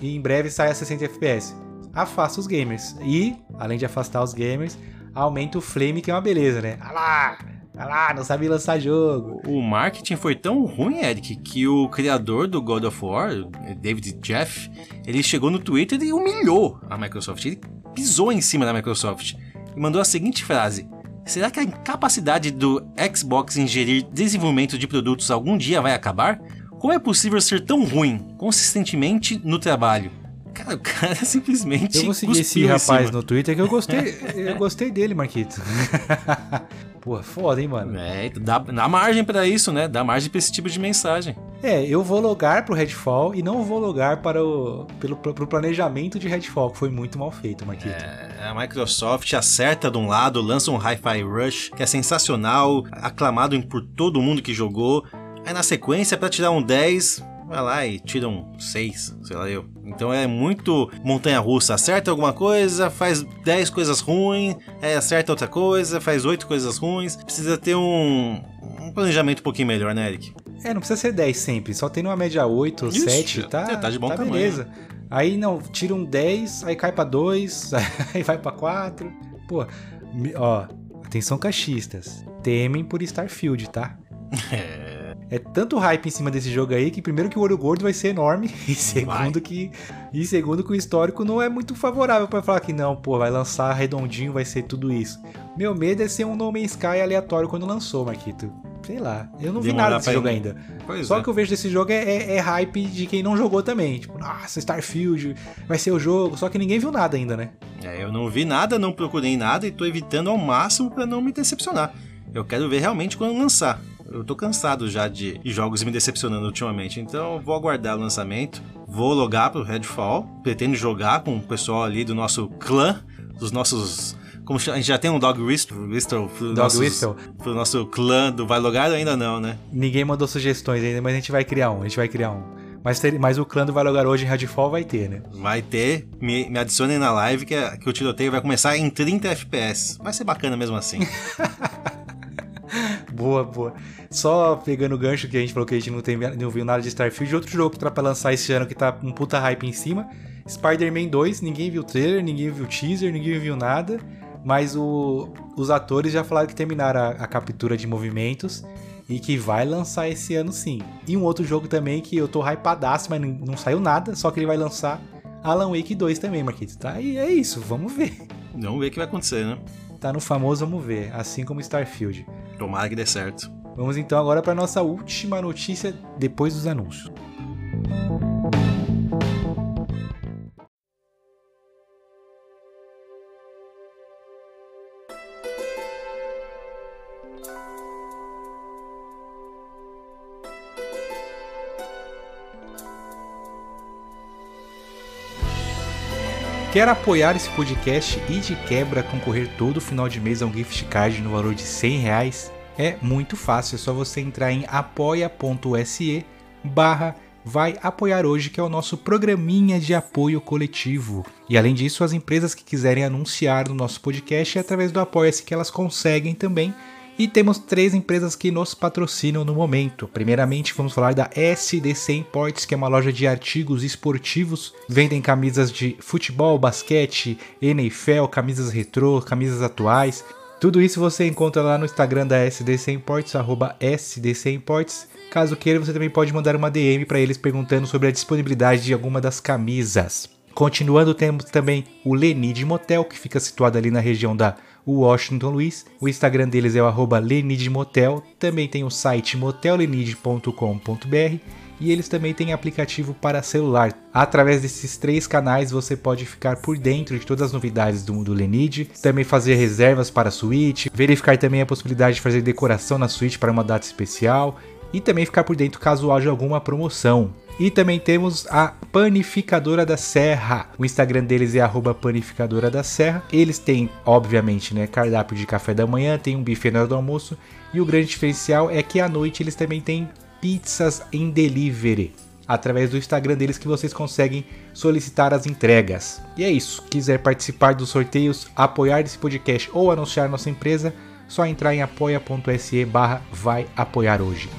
E em breve sai a 60 FPS. Afasta os gamers. E, além de afastar os gamers, aumenta o flame, que é uma beleza, né? Ah lá! Ah lá, não sabe lançar jogo. O marketing foi tão ruim, Eric, que o criador do God of War, David Jeff, ele chegou no Twitter e humilhou a Microsoft. Ele pisou em cima da Microsoft e mandou a seguinte frase: Será que a incapacidade do Xbox em gerir desenvolvimento de produtos algum dia vai acabar? Como é possível ser tão ruim consistentemente no trabalho? Cara, o cara simplesmente. Eu vou seguir esse rapaz no Twitter que eu gostei. eu gostei dele, Marquito. Pô, foda, hein, mano? É, dá, dá margem pra isso, né? Dá margem pra esse tipo de mensagem. É, eu vou logar pro Redfall e não vou logar para o pelo, pro planejamento de Redfall, que foi muito mal feito, Marquito. É, a Microsoft acerta de um lado, lança um Hi-Fi Rush, que é sensacional, aclamado por todo mundo que jogou. Aí na sequência, pra tirar um 10, vai lá e tira um 6, sei lá eu. Então é muito montanha-russa. Acerta alguma coisa, faz 10 coisas ruins, aí acerta outra coisa, faz 8 coisas ruins. Precisa ter um, um planejamento um pouquinho melhor, né, Eric? É, não precisa ser 10 sempre, só tendo uma média 8, Isso, 7, tá, tá de bom tá tamanho. beleza. Aí não, tira um 10, aí cai pra 2, aí vai pra 4. Pô, ó, atenção caixistas, temem por Starfield, tá? É tanto hype em cima desse jogo aí que primeiro que o olho gordo vai ser enorme e segundo que e segundo que o histórico não é muito favorável pra falar que não, pô, vai lançar redondinho, vai ser tudo isso. Meu medo é ser um No Man's Sky aleatório quando lançou, Marquito. Sei lá, eu não vi nada desse jogo ir- ainda. Pois Só é. que eu vejo desse jogo é, é- é hype de quem não jogou também. Tipo, nossa, Starfield vai ser o jogo. Só que ninguém viu nada ainda, né? É, eu não vi nada, não procurei nada e tô evitando ao máximo pra não me decepcionar. Eu quero ver realmente quando lançar. Eu tô cansado já de jogos me decepcionando ultimamente, então eu vou aguardar o lançamento. Vou logar pro Redfall, pretendo jogar com o pessoal ali do nosso clã, dos nossos. Como a gente já tem um Dog Whistle, whistle pro, Dog nossos- Whistle? pro nosso clã do Vai Logar ainda não, né? Ninguém mandou sugestões ainda, mas a gente vai criar um. A gente vai criar um. Mas, ter- mas o clã do Vai Logar hoje em Redfall vai ter, né? Vai ter, me, me adicionem na live que, é- que o tiroteio vai começar em 30 FPS. Vai ser bacana mesmo assim. Boa, boa. Só pegando o gancho que a gente falou que a gente não, tem, não viu nada de Starfield, outro jogo que tá pra lançar esse ano que tá um puta hype em cima. Spider-Man 2, ninguém viu o trailer, ninguém viu o teaser, ninguém viu nada. Mas o- os atores já falaram que terminaram a, a captura de movimentos e que vai lançar esse ano sim. E um outro jogo também que eu tô hypadaço, mas não, não saiu nada, só que ele vai lançar Alan Wake 2 também, Marquinhos. Tá? E é isso, vamos ver. Vamos ver o que vai acontecer, né? Tá no famoso vamos ver, assim como Starfield. Tomara que dê certo. Vamos então agora para nossa última notícia depois dos anúncios. Quer apoiar esse podcast e de quebra concorrer todo final de mês a um gift card no valor de 100 reais? É muito fácil, é só você entrar em apoia.se barra vai apoiar hoje, que é o nosso programinha de apoio coletivo. E além disso, as empresas que quiserem anunciar no nosso podcast é através do Apoia-se que elas conseguem também. E temos três empresas que nos patrocinam no momento. Primeiramente, vamos falar da SDC Imports, que é uma loja de artigos esportivos. Vendem camisas de futebol, basquete, NFL, camisas retrô, camisas atuais. Tudo isso você encontra lá no Instagram da SDC Imports, arroba SDC Imports. Caso queira, você também pode mandar uma DM para eles perguntando sobre a disponibilidade de alguma das camisas. Continuando, temos também o Lenid Motel, que fica situado ali na região da o Washington Luiz. O Instagram deles é o arroba lenidmotel. Também tem o site motellenid.com.br e eles também têm aplicativo para celular. Através desses três canais você pode ficar por dentro de todas as novidades do, do Lenid, também fazer reservas para a suíte, verificar também a possibilidade de fazer decoração na suíte para uma data especial e também ficar por dentro caso haja alguma promoção. E também temos a Panificadora da Serra. O Instagram deles é Panificadora da Serra. Eles têm, obviamente, né, cardápio de café da manhã, tem um buffet na hora do almoço. E o grande diferencial é que à noite eles também têm pizzas em delivery. Através do Instagram deles que vocês conseguem solicitar as entregas. E é isso. Quiser participar dos sorteios, apoiar esse podcast ou anunciar nossa empresa, só entrar em apoia.se barra vai apoiar hoje.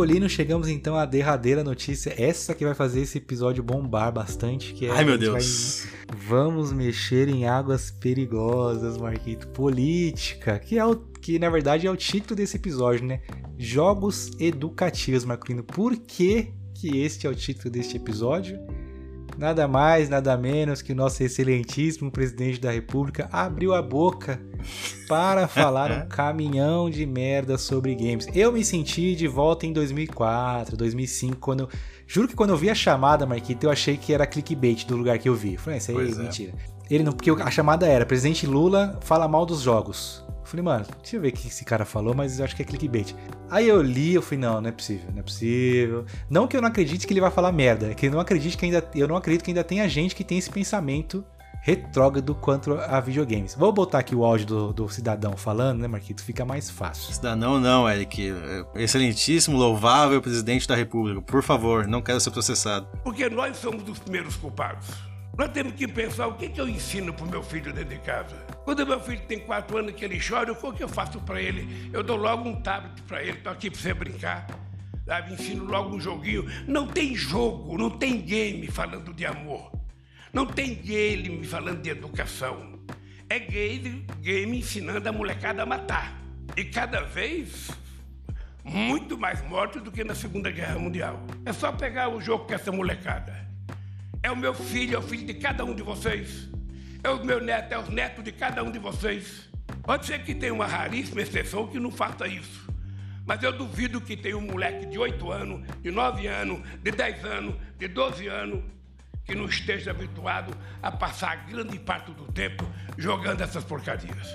Marcolino, chegamos então à derradeira notícia, essa que vai fazer esse episódio bombar bastante, que é Ai, meu Deus. vai- Vamos mexer em águas perigosas, Marquito. Política, que é o que na verdade é o título desse episódio, né? Jogos educativos, Marcolino. Por que que este é o título deste episódio? Nada mais, nada menos que o nosso excelentíssimo presidente da República abriu a boca para falar um caminhão de merda sobre games. Eu me senti de volta em 2004, 2005, quando. Juro que quando eu vi a chamada, Marquito, eu achei que era clickbait do lugar que eu vi. Falei, "Ah, isso aí é é. mentira. Ele não, porque a chamada era: presidente Lula fala mal dos jogos. Eu Falei, mano, deixa eu ver o que esse cara falou, mas eu acho que é clickbait. Aí eu li, eu falei, não, não é possível, não é possível. Não que eu não acredite que ele vai falar merda, é que eu não acredito que ainda, eu não acredito que ainda tenha gente que tem esse pensamento retrógrado quanto a videogames. Vou botar aqui o áudio do, do cidadão falando, né, Marquito? Fica mais fácil. Cidadão não, Eric. Excelentíssimo, louvável presidente da República. Por favor, não quero ser processado. Porque nós somos os primeiros culpados. Nós temos que pensar o que, que eu ensino pro meu filho dentro de casa. Quando meu filho tem quatro anos que ele chora, o que eu faço para ele? Eu dou logo um tablet para ele, tô aqui para você brincar. Sabe? Ensino logo um joguinho. Não tem jogo, não tem game falando de amor. Não tem game falando de educação. É game, game ensinando a molecada a matar. E cada vez muito mais mortes do que na Segunda Guerra Mundial. É só pegar o jogo com essa molecada. É o meu filho, é o filho de cada um de vocês. É o meu neto, é os netos de cada um de vocês. Pode ser que tenha uma raríssima exceção que não faça isso. Mas eu duvido que tenha um moleque de 8 anos, de 9 anos, de 10 anos, de 12 anos, que não esteja habituado a passar grande parte do tempo jogando essas porcarias.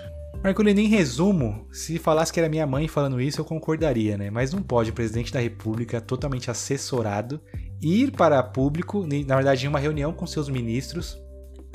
Marcolino, em resumo, se falasse que era minha mãe falando isso, eu concordaria, né? Mas não pode o presidente da República, totalmente assessorado, ir para público, na verdade, em uma reunião com seus ministros,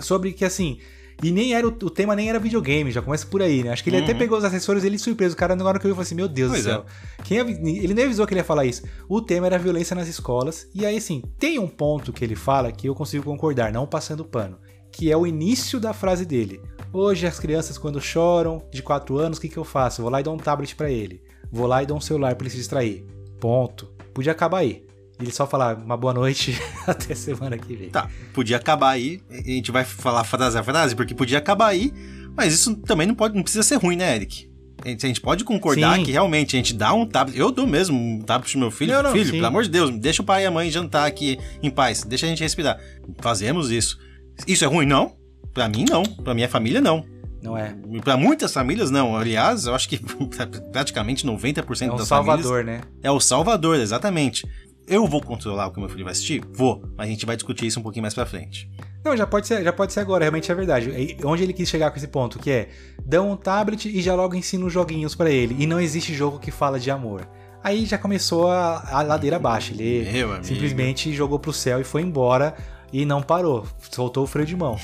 sobre que assim. E nem era o, o tema nem era videogame, já começa por aí, né? Acho que ele até pegou os assessores ele surpreso. O cara, na hora que eu vi, falou assim: Meu Deus Pois do é. céu. Quem avi- ele nem avisou que ele ia falar isso. O tema era violência nas escolas. E aí, assim, tem um ponto que ele fala que eu consigo concordar, não passando pano. Que é o início da frase dele. Hoje, as crianças, quando choram de 4 anos, o que, que eu faço? Vou lá e dou um tablet pra ele. Vou lá e dou um celular pra ele se distrair. Ponto. Podia acabar aí. Ele só falar uma boa noite até semana que vem. Tá, podia acabar aí. A gente vai falar frase a frase, porque podia acabar aí. Mas isso também não, pode, não precisa ser ruim, né, Eric? A gente, a gente pode concordar Sim. que realmente a gente dá um tablet. Eu dou mesmo um tablet pro meu filho. Não, não, filho, sim. pelo amor de Deus, deixa o pai e a mãe jantar aqui em paz. Deixa a gente respirar. Fazemos isso. Isso é ruim? Não. Pra mim, não. Pra minha família, não. Não é? Pra muitas famílias, não. Aliás, eu acho que praticamente 90% É um das salvador, famílias né? é o salvador, exatamente. Eu vou controlar o que meu filho vai assistir? Vou, mas a gente vai discutir isso um pouquinho mais pra frente. Não, já pode ser, já pode ser agora, realmente é verdade. E Onde ele quis chegar com esse ponto, que é, dão um tablet e já logo ensina os joguinhos pra ele. E não existe jogo que fala de amor. Aí já começou a, a ladeira abaixo. Ele simplesmente jogou pro céu e foi embora e não parou. Soltou o freio de mão.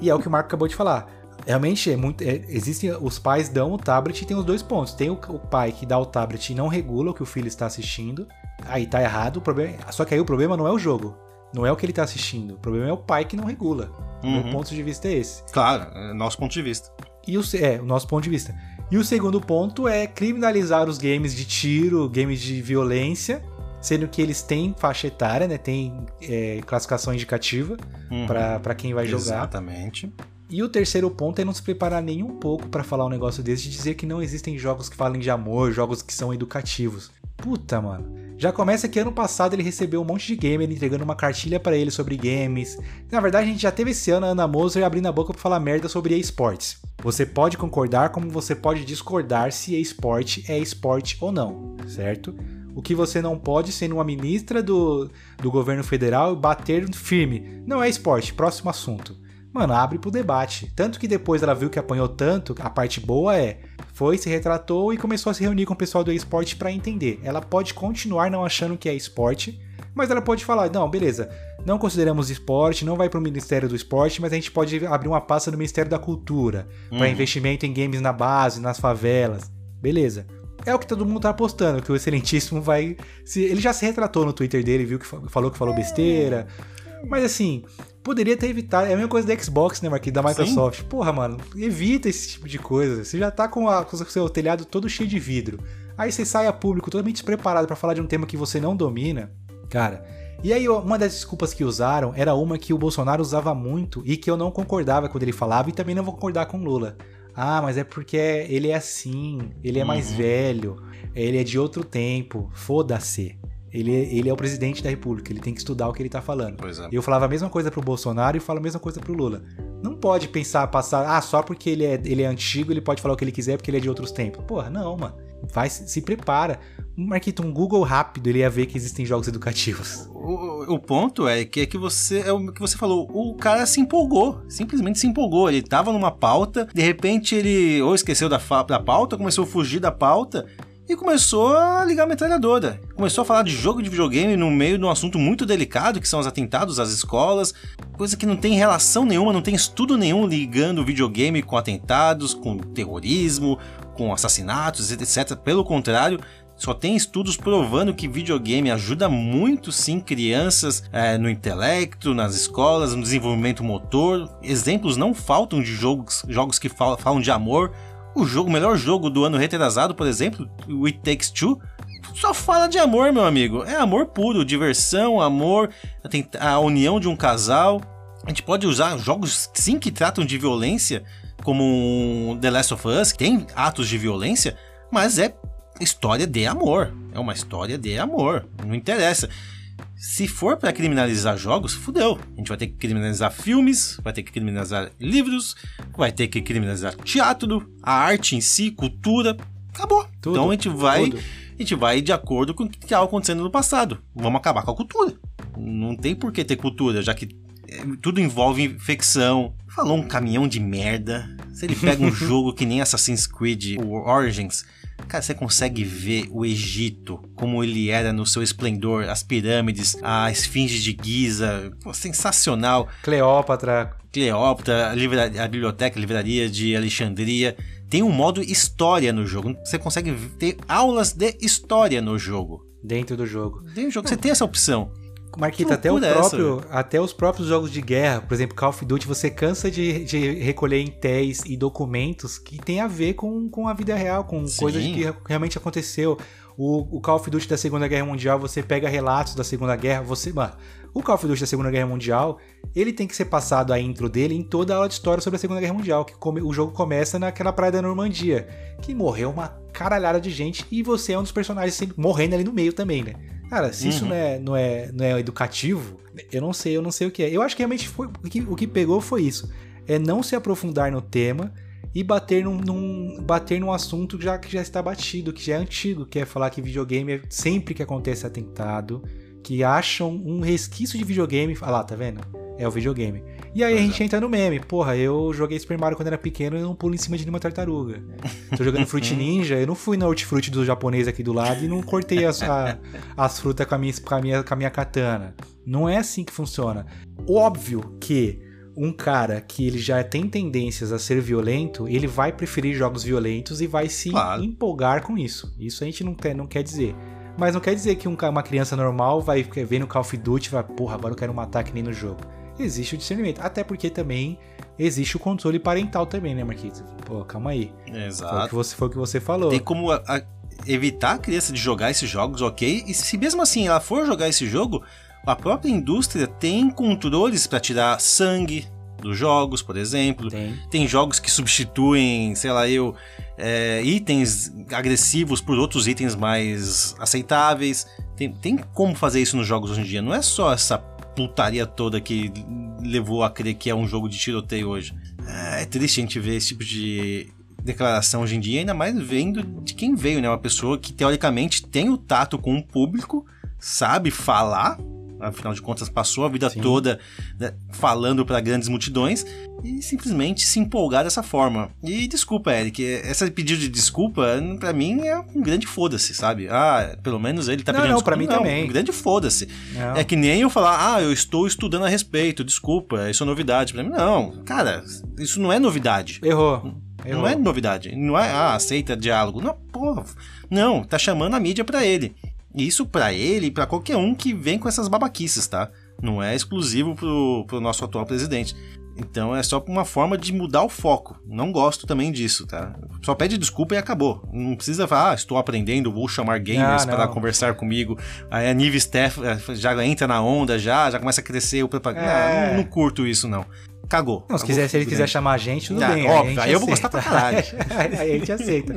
e é o que o Marco acabou de falar. Realmente é muito. é- existem. Os pais dão o tablet e tem os dois pontos. Tem o, o pai que dá o tablet e não regula o que o filho está assistindo. Aí tá errado. O problema, só que aí o problema não é o jogo. Não é o que ele tá assistindo. O problema é o pai que não regula. Uhum. meu ponto de vista é esse. Claro, é nosso ponto de vista. E o, é, o nosso ponto de vista. E o segundo ponto é criminalizar os games de tiro, games de violência, sendo que eles têm faixa etária, né? Tem é, classificação indicativa Uhum. pra para quem vai jogar. Exatamente. E o terceiro ponto é não se preparar nem um pouco pra falar um negócio desse de dizer que não existem jogos que falem de amor, jogos que são educativos. Puta, mano. Já começa que ano passado ele recebeu um monte de gamer entregando uma cartilha pra ele sobre games. Na verdade, a gente já teve esse ano a Ana Moser abrindo a boca pra falar merda sobre esportes. Você pode concordar como você pode discordar se esporte é esporte ou não, certo? O que você não pode sendo uma ministra do, do governo federal bater firme. Não é esporte, próximo assunto. Mano, abre pro debate. Tanto que depois ela viu que apanhou tanto, a parte boa é. Foi, se retratou e começou a se reunir com o pessoal do esporte pra entender. Ela pode continuar não achando que é esporte, mas ela pode falar: não, beleza, não consideramos esporte, não vai pro Ministério do Esporte, mas a gente pode abrir uma pasta no Ministério da Cultura pra Uhum. investimento em games na base, nas favelas. Beleza. É o que todo mundo tá apostando, que o Excelentíssimo vai. se- Ele já se retratou no Twitter dele, viu que fa- falou que falou besteira. Mas assim, poderia ter evitado. É a mesma coisa da Xbox, né, Marquinhos? Da Microsoft. Porra, mano, evita esse tipo de coisa. Você já tá com, a- com o seu telhado todo cheio de vidro. Aí você sai a público totalmente despreparado pra falar de um tema que você não domina. Cara. E aí, uma das desculpas que usaram era uma que o Bolsonaro usava muito e que eu não concordava quando ele falava e também não vou concordar com o Lula. Ah, mas é porque ele é assim, ele é mais Uhum. velho, ele é de outro tempo. Foda-se. Ele, ele é o presidente da república, ele tem que estudar o que ele tá falando. Pois é. Eu falava a mesma coisa pro Bolsonaro e falo a mesma coisa pro Lula. Não pode pensar, passar, ah, só porque ele é, ele é antigo, ele pode falar o que ele quiser porque ele é de outros tempos. Porra, não, mano. Vai, se se prepara. Marquito, um Google rápido, ele ia ver que existem jogos educativos. O, o ponto é que é que você é o que você falou, o cara se empolgou, simplesmente se empolgou. Ele tava numa pauta, de repente ele ou esqueceu da, da pauta, começou a fugir da pauta e começou a ligar a metralhadora. Começou a falar de jogo de videogame no meio de um assunto muito delicado, que são os atentados às escolas, coisa que não tem relação nenhuma, não tem estudo nenhum ligando videogame com atentados, com terrorismo, com assassinatos, etc. Pelo contrário, só tem estudos provando que videogame ajuda muito sim crianças eh, no intelecto, nas escolas, no desenvolvimento motor. Exemplos não faltam de jogos, jogos que fal- falam de amor. O, jogo, o melhor jogo do ano retrasado, por exemplo, o It Takes Two, só fala de amor, meu amigo. É amor puro, diversão, amor, a união de um casal. A gente pode usar jogos sim que tratam de violência, como The Last of Us, que tem atos de violência, mas é história de amor. É uma história de amor. Não interessa. Se for pra criminalizar jogos, fudeu. A gente vai ter que criminalizar filmes, vai ter que criminalizar livros, vai ter que criminalizar teatro, a arte em si, cultura. Acabou. Tudo, então a gente vai, tudo. a gente vai de acordo com o que estava acontecendo no passado. Vamos acabar com a cultura. Não tem por que ter cultura, já que é, tudo envolve infecção. Falou um caminhão de merda. Se ele pega um jogo que nem Assassin's Creed Origins, cara, você consegue ver o Egito como ele era no seu esplendor, as pirâmides, a esfinge de Giza, pô, sensacional. Cleópatra. Cleópatra, a, livra- a biblioteca, a livraria de Alexandria. Tem um modo história no jogo. Você consegue ter aulas de história no jogo. Dentro do jogo. Tem um jogo você tem essa opção. Marquita, até o essa, próprio, até os próprios jogos de guerra, por exemplo, Call of Duty, você cansa de, de recolher intéis e documentos que tem a ver com, com a vida real, com Sim. coisas que realmente aconteceu. O, o Call of Duty da Segunda Guerra Mundial, você pega relatos da Segunda Guerra, você, mano, o Call of Duty da Segunda Guerra Mundial, ele tem que ser passado a intro dele em toda a aula de história sobre a Segunda Guerra Mundial, que come- o jogo começa naquela praia da Normandia, que morreu uma caralhada de gente e você é um dos personagens morrendo ali no meio também, né? Cara, se isso Uhum. não é, não, é, não é educativo, eu não sei, eu não sei o que é. Eu acho que realmente foi, o, que, o que pegou foi isso. É não se aprofundar no tema e bater num, num- bater num assunto já, que já está batido, que já é antigo, que é falar que videogame é sempre que acontece atentado, que acham um resquício de videogame. Ah lá, tá vendo? é o videogame. E aí a gente entra no meme. Porra, eu joguei Super Mario quando era pequeno e não pulo em cima de nenhuma tartaruga. Tô jogando Fruit Ninja, eu não fui no hortifruti do japonês aqui do lado e não cortei as, a- as frutas com a, minha, com, a minha, com a minha katana. Não é assim que funciona. Óbvio que um cara que ele já tem tendências a ser violento, ele vai preferir jogos violentos e vai se Claro. empolgar com isso. Isso a gente não quer, não quer dizer. Mas não quer dizer que um uma criança normal vai ver no Call of Duty e vai, porra, agora eu quero matar que nem no jogo. Existe o discernimento. Até porque também existe o controle parental também, né, Marquinhos? Pô, calma aí. Foi o Exato. que você, foi o que você falou. Tem como a- a- evitar a criança de jogar esses jogos, ok? E se mesmo assim ela for jogar esse jogo, a própria indústria tem controles pra tirar sangue dos jogos, por exemplo. Tem. Tem jogos que substituem, sei lá, eu, é, itens agressivos por outros itens mais aceitáveis. Tem, tem como fazer isso nos jogos hoje em dia. Não é só essa putaria toda que levou a crer que é um jogo de tiroteio hoje. É triste a gente ver esse tipo de declaração hoje em dia, ainda mais vendo de quem veio, né? Uma pessoa que teoricamente tem o tato com o público, sabe falar, afinal de contas passou a vida Sim. toda né, falando para grandes multidões e simplesmente se empolgar dessa forma. E desculpa, Eric, esse pedido de desculpa, pra mim é um grande foda-se, sabe? Ah, pelo menos ele tá Não, pedindo não, desculpa. pra mim também. Um grande foda-se. Não. É que nem eu falar, ah, eu estou estudando a respeito, desculpa, isso é novidade pra mim. Não, cara, isso não é novidade. Errou. Errou. Não é novidade. Não é, ah, aceita diálogo. Não, porra. Não, tá chamando a mídia pra ele. E Isso pra ele e pra qualquer um que vem com essas babaquices, tá? Não é exclusivo pro, pro nosso atual presidente. Então é só uma forma de mudar o foco. Não gosto também disso, tá? Só pede desculpa e acabou. Não precisa falar, ah, estou aprendendo, vou chamar gamers Ah, para conversar comigo. Aí a Nive Steph eh, já entra na onda, já, já começa a crescer o propaganda. É. Não, não curto isso, não. Cagou. Não, se, quiser, se ele quiser chamar a gente, tudo Ah, bem. óbvio, a gente aí eu vou gostar pra caralho. aí a gente aceita.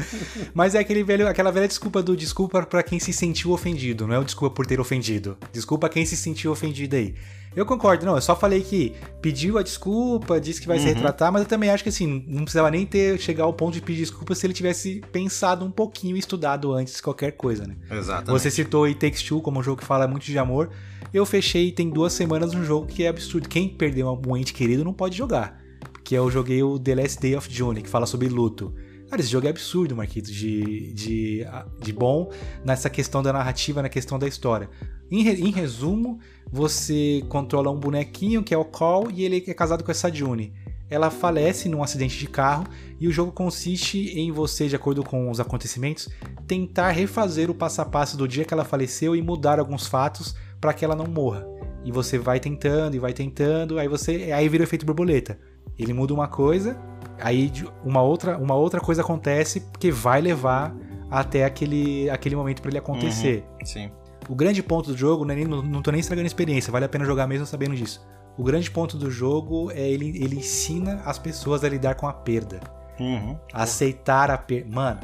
Mas é aquele velho, aquela velha desculpa do desculpa pra quem se sentiu ofendido, não é o desculpa por ter ofendido. Desculpa quem se sentiu ofendido aí. Eu concordo, não, eu só falei que pediu a desculpa, disse que vai se Uhum. retratar, mas eu também acho que assim, não precisava nem ter chegar ao ponto de pedir desculpa se ele tivesse pensado um pouquinho e estudado antes qualquer coisa, né? Exatamente. Você citou aí Takes Two como um jogo que fala muito de amor. Eu fechei tem duas semanas um jogo que é absurdo. Quem perdeu um ente querido não pode jogar. Porque eu joguei o The Last Day of June, que fala sobre luto. Cara, esse jogo é absurdo, Marquito, de, de, de bom nessa questão da narrativa, na questão da história. Em, em resumo, você controla um bonequinho que é o Call e ele é casado com essa June. Ela falece num acidente de carro e o jogo consiste em você, de acordo com os acontecimentos, tentar refazer o passo a passo do dia que ela faleceu e mudar alguns fatos para que ela não morra. E você vai tentando e vai tentando, aí você aí vira o efeito borboleta. Ele muda uma coisa, aí uma outra, uma outra coisa acontece que vai levar até aquele, aquele momento para ele acontecer. Uhum, sim. O grande ponto do jogo, não, é nem, não, não tô nem estragando a experiência, vale a pena jogar mesmo sabendo disso. O grande ponto do jogo é ele, ele ensina as pessoas a lidar com a perda. Uhum. Aceitar a perda. Mano,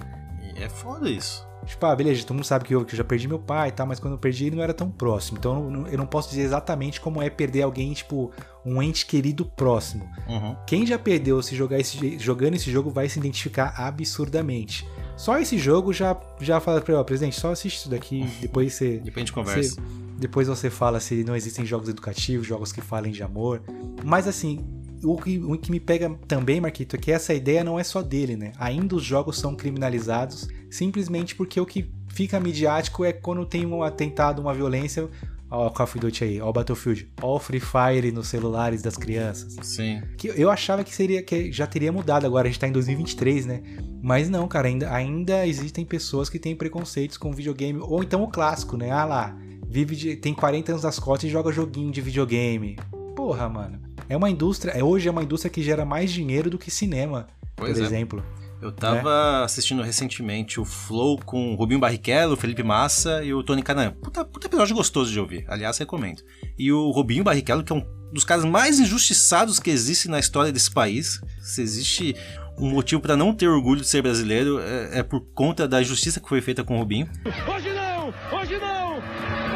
é foda isso. Tipo, ah, beleza, todo mundo sabe que eu, que eu já perdi meu pai e tal, mas quando eu perdi ele não era tão próximo. Então eu não, eu não posso dizer exatamente como é perder alguém, tipo, um ente querido próximo. Uhum. Quem já perdeu se jogar esse, jogando esse jogo vai se identificar absurdamente. Só esse jogo já, já fala pra ele, ó, presidente, só assiste isso daqui, depois você. Depois a gente conversa. você- depois você fala se não existem jogos educativos, jogos que falem de amor. Mas assim, o que, o que me pega também, Marquito, é que essa ideia não é só dele, né? Ainda os jogos são criminalizados simplesmente porque o que fica midiático é quando tem um atentado, uma violência. Ó, o Call of Duty aí, ó, o Battlefield, ó, o Free Fire nos celulares das crianças. Sim. Que eu achava que seria que já teria mudado agora, a gente tá em 2023, né? Mas não, cara, ainda, ainda existem pessoas que têm preconceitos com videogame, ou então o clássico, né? Ah lá, vive de, tem 40 anos das costas e joga joguinho de videogame. Porra, mano. É uma indústria, é, hoje é uma indústria que gera mais dinheiro do que cinema, Pois por é. exemplo. Eu tava assistindo recentemente o Flow com o Rubinho Barrichello, o Felipe Massa e o Tony Canan. Puta, puta episódio gostoso de ouvir, aliás, recomendo. E o Rubinho Barrichello, que é um dos caras mais injustiçados que existe na história desse país. Se existe um motivo pra não ter orgulho de ser brasileiro, é, é por conta da justiça que foi feita com o Rubinho. Hoje não! Hoje não!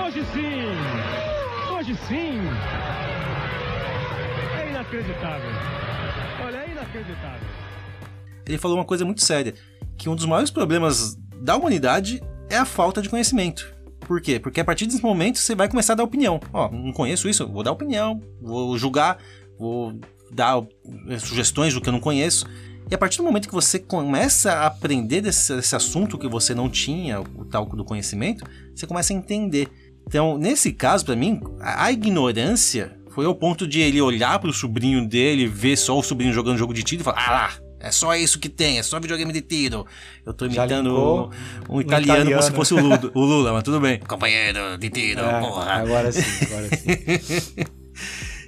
Hoje sim! Hoje sim! Inacreditável. Olha, é inacreditável. Ele falou uma coisa muito séria, que um dos maiores problemas da humanidade é a falta de conhecimento. Por quê? Porque a partir desse momento você vai começar a dar opinião. Ó, não conheço isso, vou dar opinião, vou julgar, vou dar eh, sugestões do que eu não conheço. E a partir do momento que você começa a aprender desse, desse assunto que você não tinha, o tal do conhecimento, você começa a entender. Então, nesse caso, pra mim, a ignorância foi ao ponto de ele olhar pro sobrinho dele, ver só o sobrinho jogando jogo de tiro e falar: Ah lá, é só isso que tem, é só videogame de tiro. Eu tô imitando um, um italiano, como se italiano. fosse o Lula, o Lula, mas tudo bem. Companheiro de tiro, É, porra. agora sim, agora sim.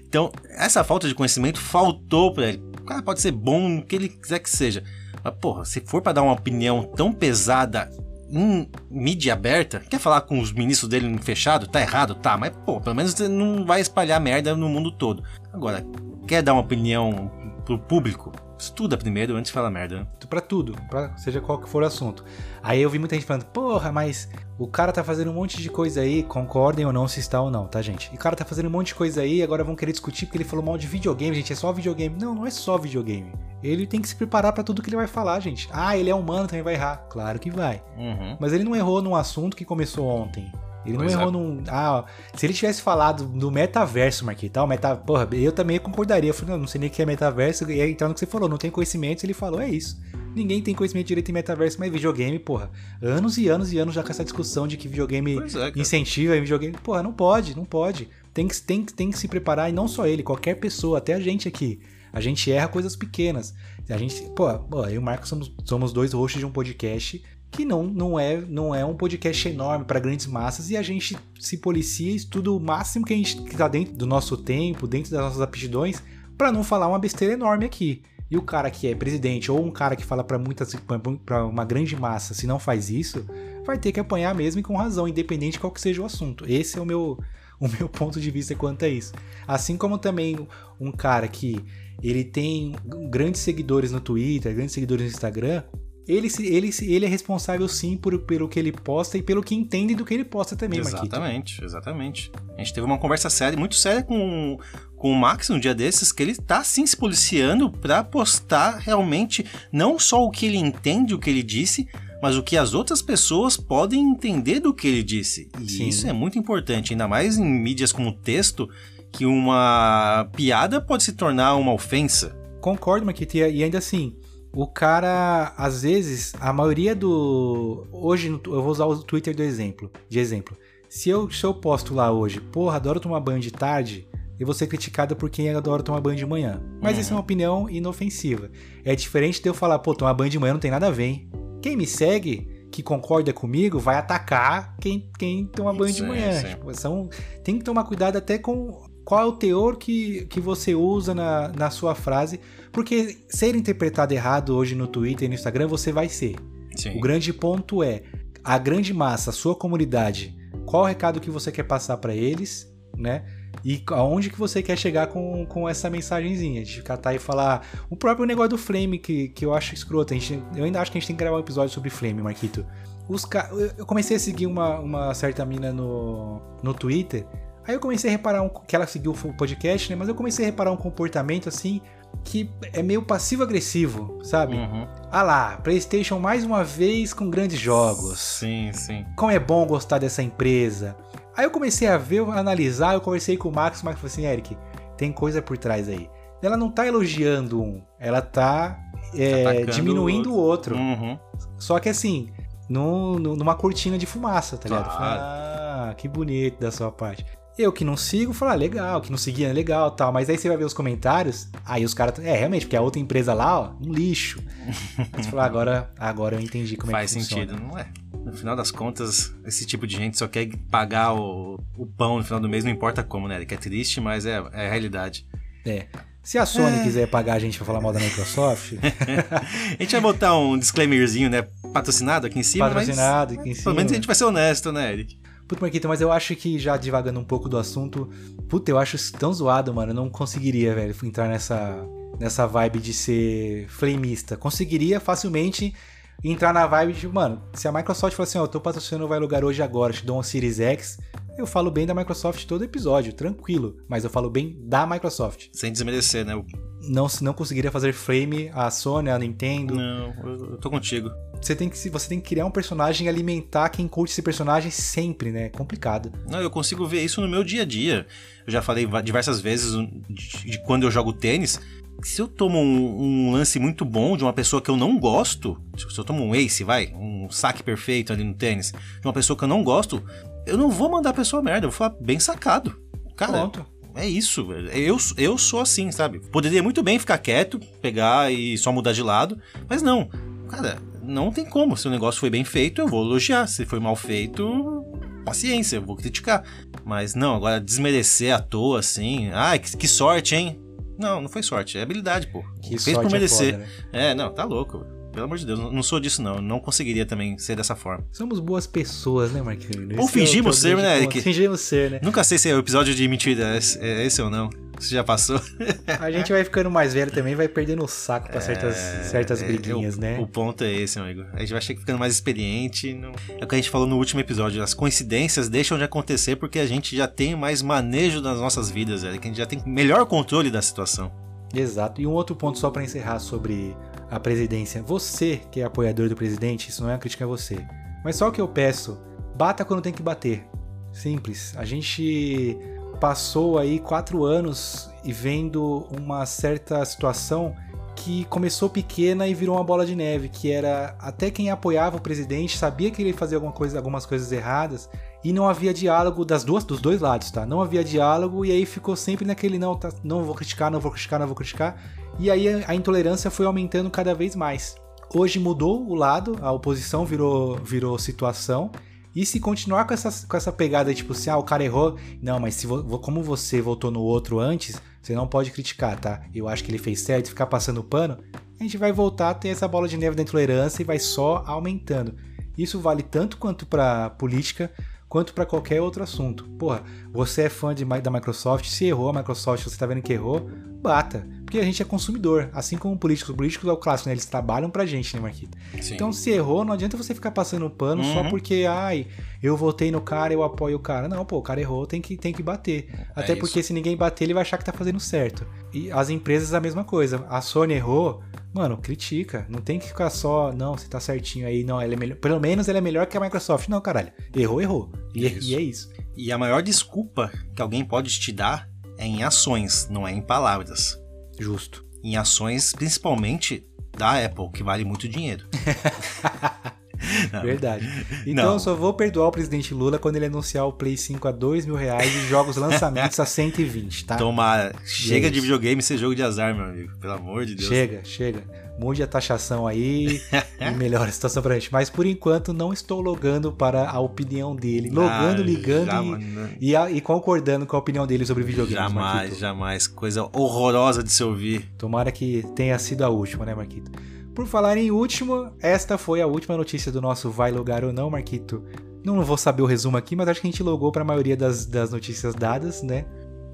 Então, essa falta de conhecimento faltou pra ele. O cara pode ser bom no que ele quiser que seja. Mas, porra, se for pra dar uma opinião tão pesada em mídia aberta, quer falar com os ministros dele em fechado? Tá errado? Tá, mas, pô, pelo menos não vai espalhar merda no mundo todo. Agora, quer dar uma opinião pro público? Estuda primeiro antes de falar merda. Pra tudo, pra seja qual que for o assunto. Aí eu vi muita gente falando, porra, mas o cara tá fazendo um monte de coisa aí, concordem ou não se está ou não, tá, gente? E o cara tá fazendo um monte de coisa aí, agora vão querer discutir porque ele falou mal de videogame, gente, é só videogame. Não, não é só videogame. Ele tem que se preparar pra tudo que ele vai falar, gente. Ah, ele é humano, também vai errar. Claro que vai. Uhum. Mas ele não errou num assunto que começou ontem. Ele Pois não é. errou num. Ah, se ele tivesse falado do metaverso, Marquinhos, o meta... porra, eu também concordaria. Eu falei, não, não sei nem o que é metaverso. E aí, então, no que você falou, não tem conhecimento. Ele falou, é isso. Ninguém tem conhecimento direito em metaverso, mas videogame, porra. Anos e anos e anos já com essa discussão de que videogame é, incentiva videogame. Porra, não pode, não pode. Tem que, tem, tem que se preparar, e não só ele, qualquer pessoa, até a gente aqui. A gente erra coisas pequenas. A gente, pô, pô, eu e o Marcos somos, somos dois hosts de um podcast que não, não, é, não é um podcast enorme para grandes massas e a gente se policia estuda o máximo que a gente que tá dentro do nosso tempo, dentro das nossas aptidões, para não falar uma besteira enorme aqui. E o cara que é presidente ou um cara que fala para muitas para uma grande massa, se não faz isso, vai ter que apanhar mesmo e com razão, independente de qual que seja o assunto. Esse é o meu o meu ponto de vista quanto a isso. Assim como também um cara que ele tem grandes seguidores no Twitter, grandes seguidores no Instagram, ele, ele, ele é responsável sim por, pelo que ele posta e pelo que entende do que ele posta também. Exatamente, exatamente. A gente teve uma conversa séria, muito séria com, com o Max um dia desses, que ele tá sim se policiando pra postar realmente não só o que ele entende, o que ele disse, mas o que as outras pessoas podem entender do que ele disse. E Sim. isso é muito importante, ainda mais em mídias como texto, que uma piada pode se tornar uma ofensa. Concordo, Marquito. E e ainda assim, o cara, às vezes, a maioria do. Hoje, eu vou usar o Twitter do exemplo, de exemplo. Se eu, se eu posto lá hoje, porra, adoro tomar banho de tarde, eu vou ser criticado por quem adora tomar banho de manhã. Mas isso é uma opinião inofensiva. É diferente de eu falar, pô, tomar banho de manhã não tem nada a ver, hein? Quem me segue, que concorda comigo, vai atacar quem, quem toma banho de Sim, manhã. sim. Tipo, são, tem que tomar cuidado até com qual é o teor que, que você usa na, na sua frase, porque ser interpretado errado hoje no Twitter e no Instagram você vai ser. Sim. O grande ponto é a grande massa, a sua comunidade, qual o recado que você quer passar pra eles, né? E aonde que você quer chegar com, com essa mensagenzinha, de catar e falar. O próprio negócio do Flame, que, que eu acho escroto. A gente, eu ainda acho que a gente tem que gravar um episódio sobre Flame, Marquito. Os ca... eu- Eu comecei a seguir uma, uma certa mina no, no Twitter. Aí eu comecei a reparar um, que ela seguiu o podcast, né? Mas eu comecei a reparar um comportamento assim que é meio passivo-agressivo, sabe? Uhum. Ah lá, PlayStation mais uma vez com grandes jogos. Sim, sim. Como é bom gostar dessa empresa. Aí eu comecei a ver, a analisar, eu conversei com o Max, o Max falou assim, Eric, tem coisa por trás aí. Ela não tá elogiando um, ela tá é, diminuindo o outro. Uhum. Só que assim, numa cortina de fumaça, tá ligado? Claro. Ah, que bonito da sua parte. Eu que não sigo, falo, ah, legal, que não seguia é legal tal. Mas aí você vai ver os comentários, aí os caras. É, realmente, porque a outra empresa lá, ó, um lixo. Aí você fala, agora, agora eu entendi como Faz é que funciona. sentido, não é? No final das contas, esse tipo de gente só quer pagar o, o pão no final do mês, não importa como, né? Que é triste, mas é, é a realidade. É. Se a Sony quiser pagar a gente pra falar mal da Microsoft, A gente vai botar um disclaimerzinho, né? Patrocinado aqui em cima, patrocinado mas aqui em cima. pelo menos a gente vai ser honesto, né, Eric? Puta, Marquito, mas eu acho que já divagando um pouco do assunto, puta, eu acho isso tão zoado, mano. Eu não conseguiria, velho, entrar nessa, nessa vibe de ser flamista. Conseguiria facilmente entrar na vibe de, mano, se a Microsoft falar assim, ó, eu tô patrocinando o Vai Lugar hoje agora, te dou um Series X, eu falo bem da Microsoft todo episódio, tranquilo. Mas eu falo bem da Microsoft. Sem desmerecer, né? Não, não conseguiria fazer frame a Sony, a Nintendo. Não, eu, eu tô contigo. Você tem, que, se- você tem que criar um personagem e alimentar quem curte esse personagem sempre, né? É complicado. Não, eu consigo ver isso no meu dia a dia. Eu já falei diversas vezes de, de quando eu jogo tênis. Se eu tomo um, um lance muito bom de uma pessoa que eu não gosto, se eu tomo um ace, vai, um saque perfeito ali no tênis, de uma pessoa que eu não gosto, eu não vou mandar a pessoa merda, eu vou falar bem sacado. Cara, Pronto. É isso. Eu, eu sou assim, sabe? Poderia muito bem ficar quieto, pegar e só mudar de lado, mas não. Cara, não tem como. Se o negócio foi bem feito, eu vou elogiar. Se foi mal feito, paciência, eu vou criticar. Mas não, agora desmerecer à toa, assim. Ai, que, que sorte, hein? Não, não foi sorte, é habilidade, pô. Que Fez por é merecer. foda, né? É, não, tá louco. Pelo amor de Deus, não sou disso, não. Não conseguiria também ser dessa forma. Somos boas pessoas, né, Marquinhos? Ou é fingimos é ser, né. Eric? Fingimos ser, né? Nunca sei se é o episódio de mentira é esse- é ou não. Você já passou? A gente vai ficando mais velho também, vai perdendo o saco pra certas, certas É, briguinhas, o, né? O ponto é esse, meu amigo. A gente vai ficando mais experiente. não- É o que a gente falou no último episódio. As coincidências deixam de acontecer porque a gente já tem mais manejo das nossas vidas, velho. Que a gente já tem melhor controle da situação. Exato. E um outro ponto só pra encerrar sobre a presidência. Você que é apoiador do presidente, isso não é uma crítica a você. Mas só o que eu peço, bata quando tem que bater. Simples. A gente passou aí quatro anos e vendo uma certa situação que começou pequena e virou uma bola de neve, que era até quem apoiava o presidente sabia que ele fazia alguma coisa, algumas coisas erradas e não havia diálogo das duas, dos dois lados, tá? Não havia diálogo e aí ficou sempre naquele não, tá, não vou criticar, não vou criticar, não vou criticar. E aí a, intolerância foi aumentando cada vez mais. Hoje mudou o lado, a oposição virou, virou situação. E se continuar com essa, com essa pegada, tipo assim, ah, o cara errou. Não, mas se vo- como você votou no outro antes, você não pode criticar, tá? Eu acho que ele fez certo, ficar passando pano, a gente vai voltar a ter essa bola de neve da intolerância e vai só aumentando. Isso vale tanto quanto pra política, quanto pra qualquer outro assunto. Porra, você é fã de, da Microsoft, se errou a Microsoft, você tá vendo que errou, bata. Porque a gente é consumidor, assim como políticos. Os políticos é o clássico, né? Eles trabalham pra gente, né, Marquito? Sim. Então, se errou, não adianta você ficar passando pano só Uhum. porque, ai, eu votei no cara, eu apoio o cara. Não, pô, o cara errou, tem que, tem que bater. Até isso. porque se ninguém bater, ele vai achar que tá fazendo certo. E as empresas a mesma coisa. A Sony errou, mano, critica. Não tem que ficar só, não, você tá certinho aí, não, ela é melhor. Pelo menos ela é melhor que a Microsoft. Não, caralho. Errou, errou. E, Isso. e é isso. E a maior desculpa que alguém pode te dar é em ações, não é em palavras. Justo. Em ações, principalmente da Apple, que vale muito dinheiro. Não. Verdade. Então Não. eu só vou perdoar o presidente Lula quando ele anunciar o Play 5 a 2 mil reais e jogos lançamentos a 120, tá? Tomara. Chega de isso. videogame ser jogo de azar, meu amigo. Pelo amor de Deus. Chega, chega. Mude a taxação aí e melhora a situação pra gente. Mas por enquanto não estou logando para a opinião dele. Logando, Ah, ligando jamais, e, e, a- e concordando com a opinião dele sobre videogames, Jamais, Marquito. jamais. Coisa horrorosa de se ouvir. Tomara que tenha sido a última, né, Marquito? Por falar em último, esta foi a última notícia do nosso Vai Logar ou Não, Marquito. Não vou saber o resumo aqui, mas acho que a gente logou para a maioria das, das notícias dadas, né?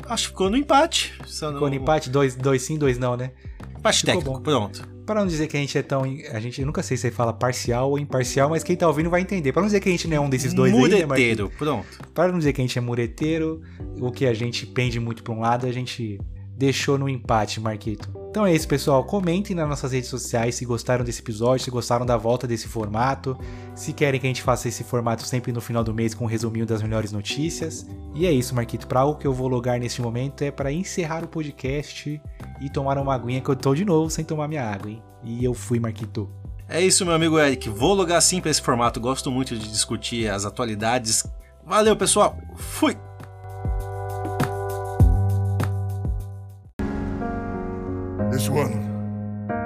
Acho que ficou no empate. Ficou no empate, dois, dois sim, dois não, né? Empate Ficou técnico, bom. pronto. Para não dizer que a gente é tão. A gente eu nunca sei se fala parcial ou imparcial, mas quem tá ouvindo vai entender. Para não dizer que a gente não é um desses dois aí, né? Mureteiro, pronto. Para não dizer que a gente é mureteiro, ou que a gente pende muito para um lado, a gente deixou no empate, Marquito. Então é isso, pessoal. Comentem nas nossas redes sociais se gostaram desse episódio, se gostaram da volta desse formato, se querem que a gente faça esse formato sempre no final do mês com um resuminho das melhores notícias. E é isso, Marquito. Para algo que eu vou logar neste momento é para encerrar o podcast e tomar uma aguinha, que eu tô de novo sem tomar minha água, hein? E eu fui, Marquito. É isso, meu amigo Eric. Vou logar sim pra esse formato. Gosto muito de discutir as atualidades. Valeu, pessoal. Fui! This one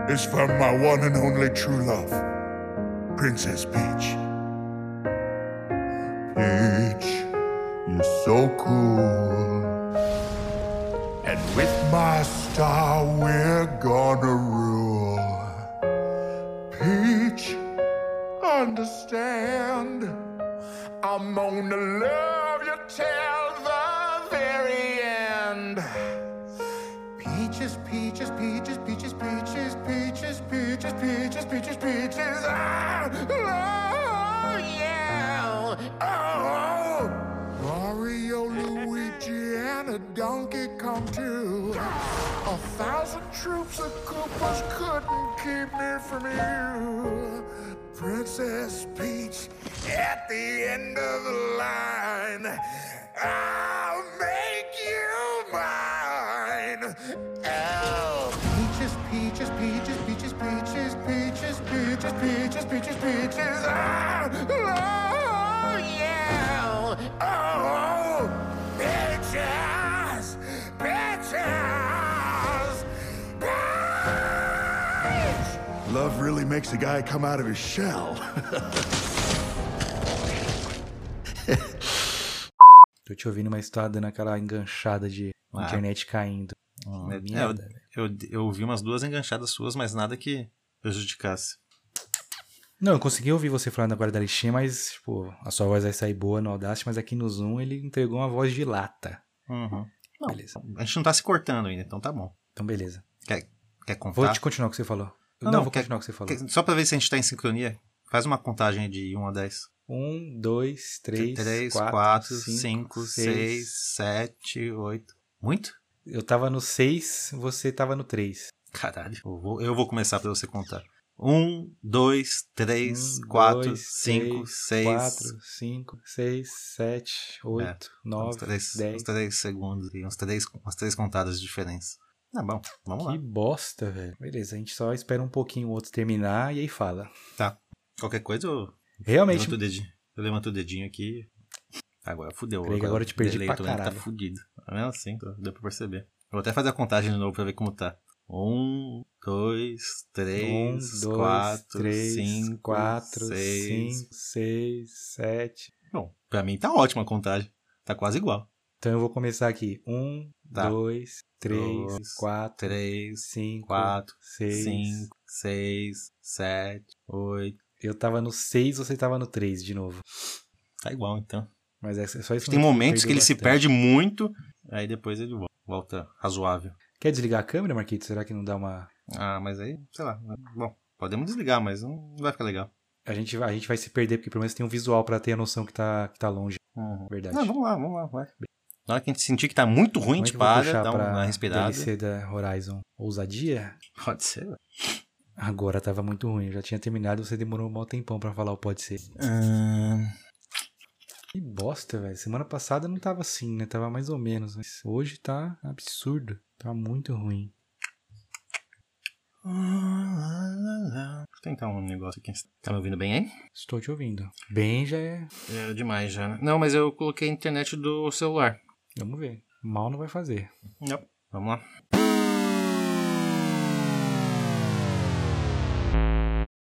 is from my one and only true love, Princess Peach. Peach, you're so cool. And with my star, we're gonna rule. Peach, understand. I'm gonna love you till the very end. Peaches, peaches, peaches, peaches, peaches, peaches. Ah! Oh, yeah! Oh! Mario, Luigi, and a Donkey come too. A thousand troops of Koopas couldn't keep me from you. Princess Peach, at the end of the line, I'll make you mine! Peaches. Ah, oh, yeah. Oh, peaches, peaches, peach. Love really makes a guy come out of his shell. Tô te ouvindo, mas tá dando aquela enganchada de Ah. internet caindo. Uma é, merda, eu, eu, eu ouvi umas duas enganchadas suas, mas nada que prejudicasse. Não, eu consegui ouvir você falando agora da listinha, mas, tipo, a sua voz vai sair boa no Audacity, mas aqui no Zoom ele entregou uma voz de lata. Uhum. Não, Beleza. A gente não tá se cortando ainda, então tá bom. Então, beleza. Quer, quer contar? Vou te continuar o que você falou. Não, Não, vou quer- continuar o que você falou. Quer- Só pra ver se a gente tá em sincronia, faz uma contagem de 1 a 10. Um, dois, três, 3, quatro, 4, cinco, 5, seis. 6, 7, 8. Muito? Eu tava no seis, você tava no três. Caralho. Eu vou, eu vou começar pra você contar. 1, 2, 3, Um, 4, dois, 5, três, 6. Quatro, cinco, seis, sete, oito, Uns nove, 3, dez. uns 3 segundos e uns 3, umas 3 contadas de diferença. Tá bom, vamos Que lá. bosta, velho. Beleza, a gente só espera um pouquinho o outro terminar e aí fala. Tá. Qualquer coisa eu Realmente, levanto o dedinho. Eu levanto o dedinho aqui. Agora fudeu. Peraí que agora eu te perdi delay, pra vendo que caralho. Tá fudido. Tá vendo assim? Deu pra perceber. Eu vou até fazer a contagem de novo pra ver como tá. Um, dois, três, um, dois, quatro, três, cinco, quatro, seis. cinco, seis, sete. Bom, pra mim tá ótima a contagem. Tá quase igual. Então eu vou começar aqui. Um, Tá. dois, três, Dois, quatro, Três, cinco, quatro, seis. cinco, seis, sete, oito. Eu tava no seis, você tava no três de novo. Tá igual então. Mas é só isso Tem momentos que ele se bastante. perde muito, aí depois ele volta razoável. Quer desligar a câmera, Marquito? Será que não dá uma. Ah, mas aí, sei lá. Bom, podemos desligar, mas não vai ficar legal. A gente, vai- a gente vai se perder, porque pelo menos tem um visual pra ter a noção que tá, que tá longe. Uhum. Verdade. Não, vamos lá, vamos lá, vai. Na hora que a gente sentir que tá muito ruim, a é gente para, dá pra uma respirada. DLC da Horizon? Ousadia? Pode ser. velho. Agora tava muito ruim. Eu já tinha terminado, você demorou um maior tempão pra falar o pode ser. Ahn, Que bosta, velho. Semana passada não tava assim, né? Tava mais ou menos. Mas hoje tá absurdo. Tá muito ruim. Deixa eu tentar um negócio aqui. Tá me ouvindo bem aí? Estou te ouvindo. Bem já é. É demais já, né? Não, mas eu coloquei a internet do celular. Vamos ver. Mal não vai fazer. Não. Vamos lá.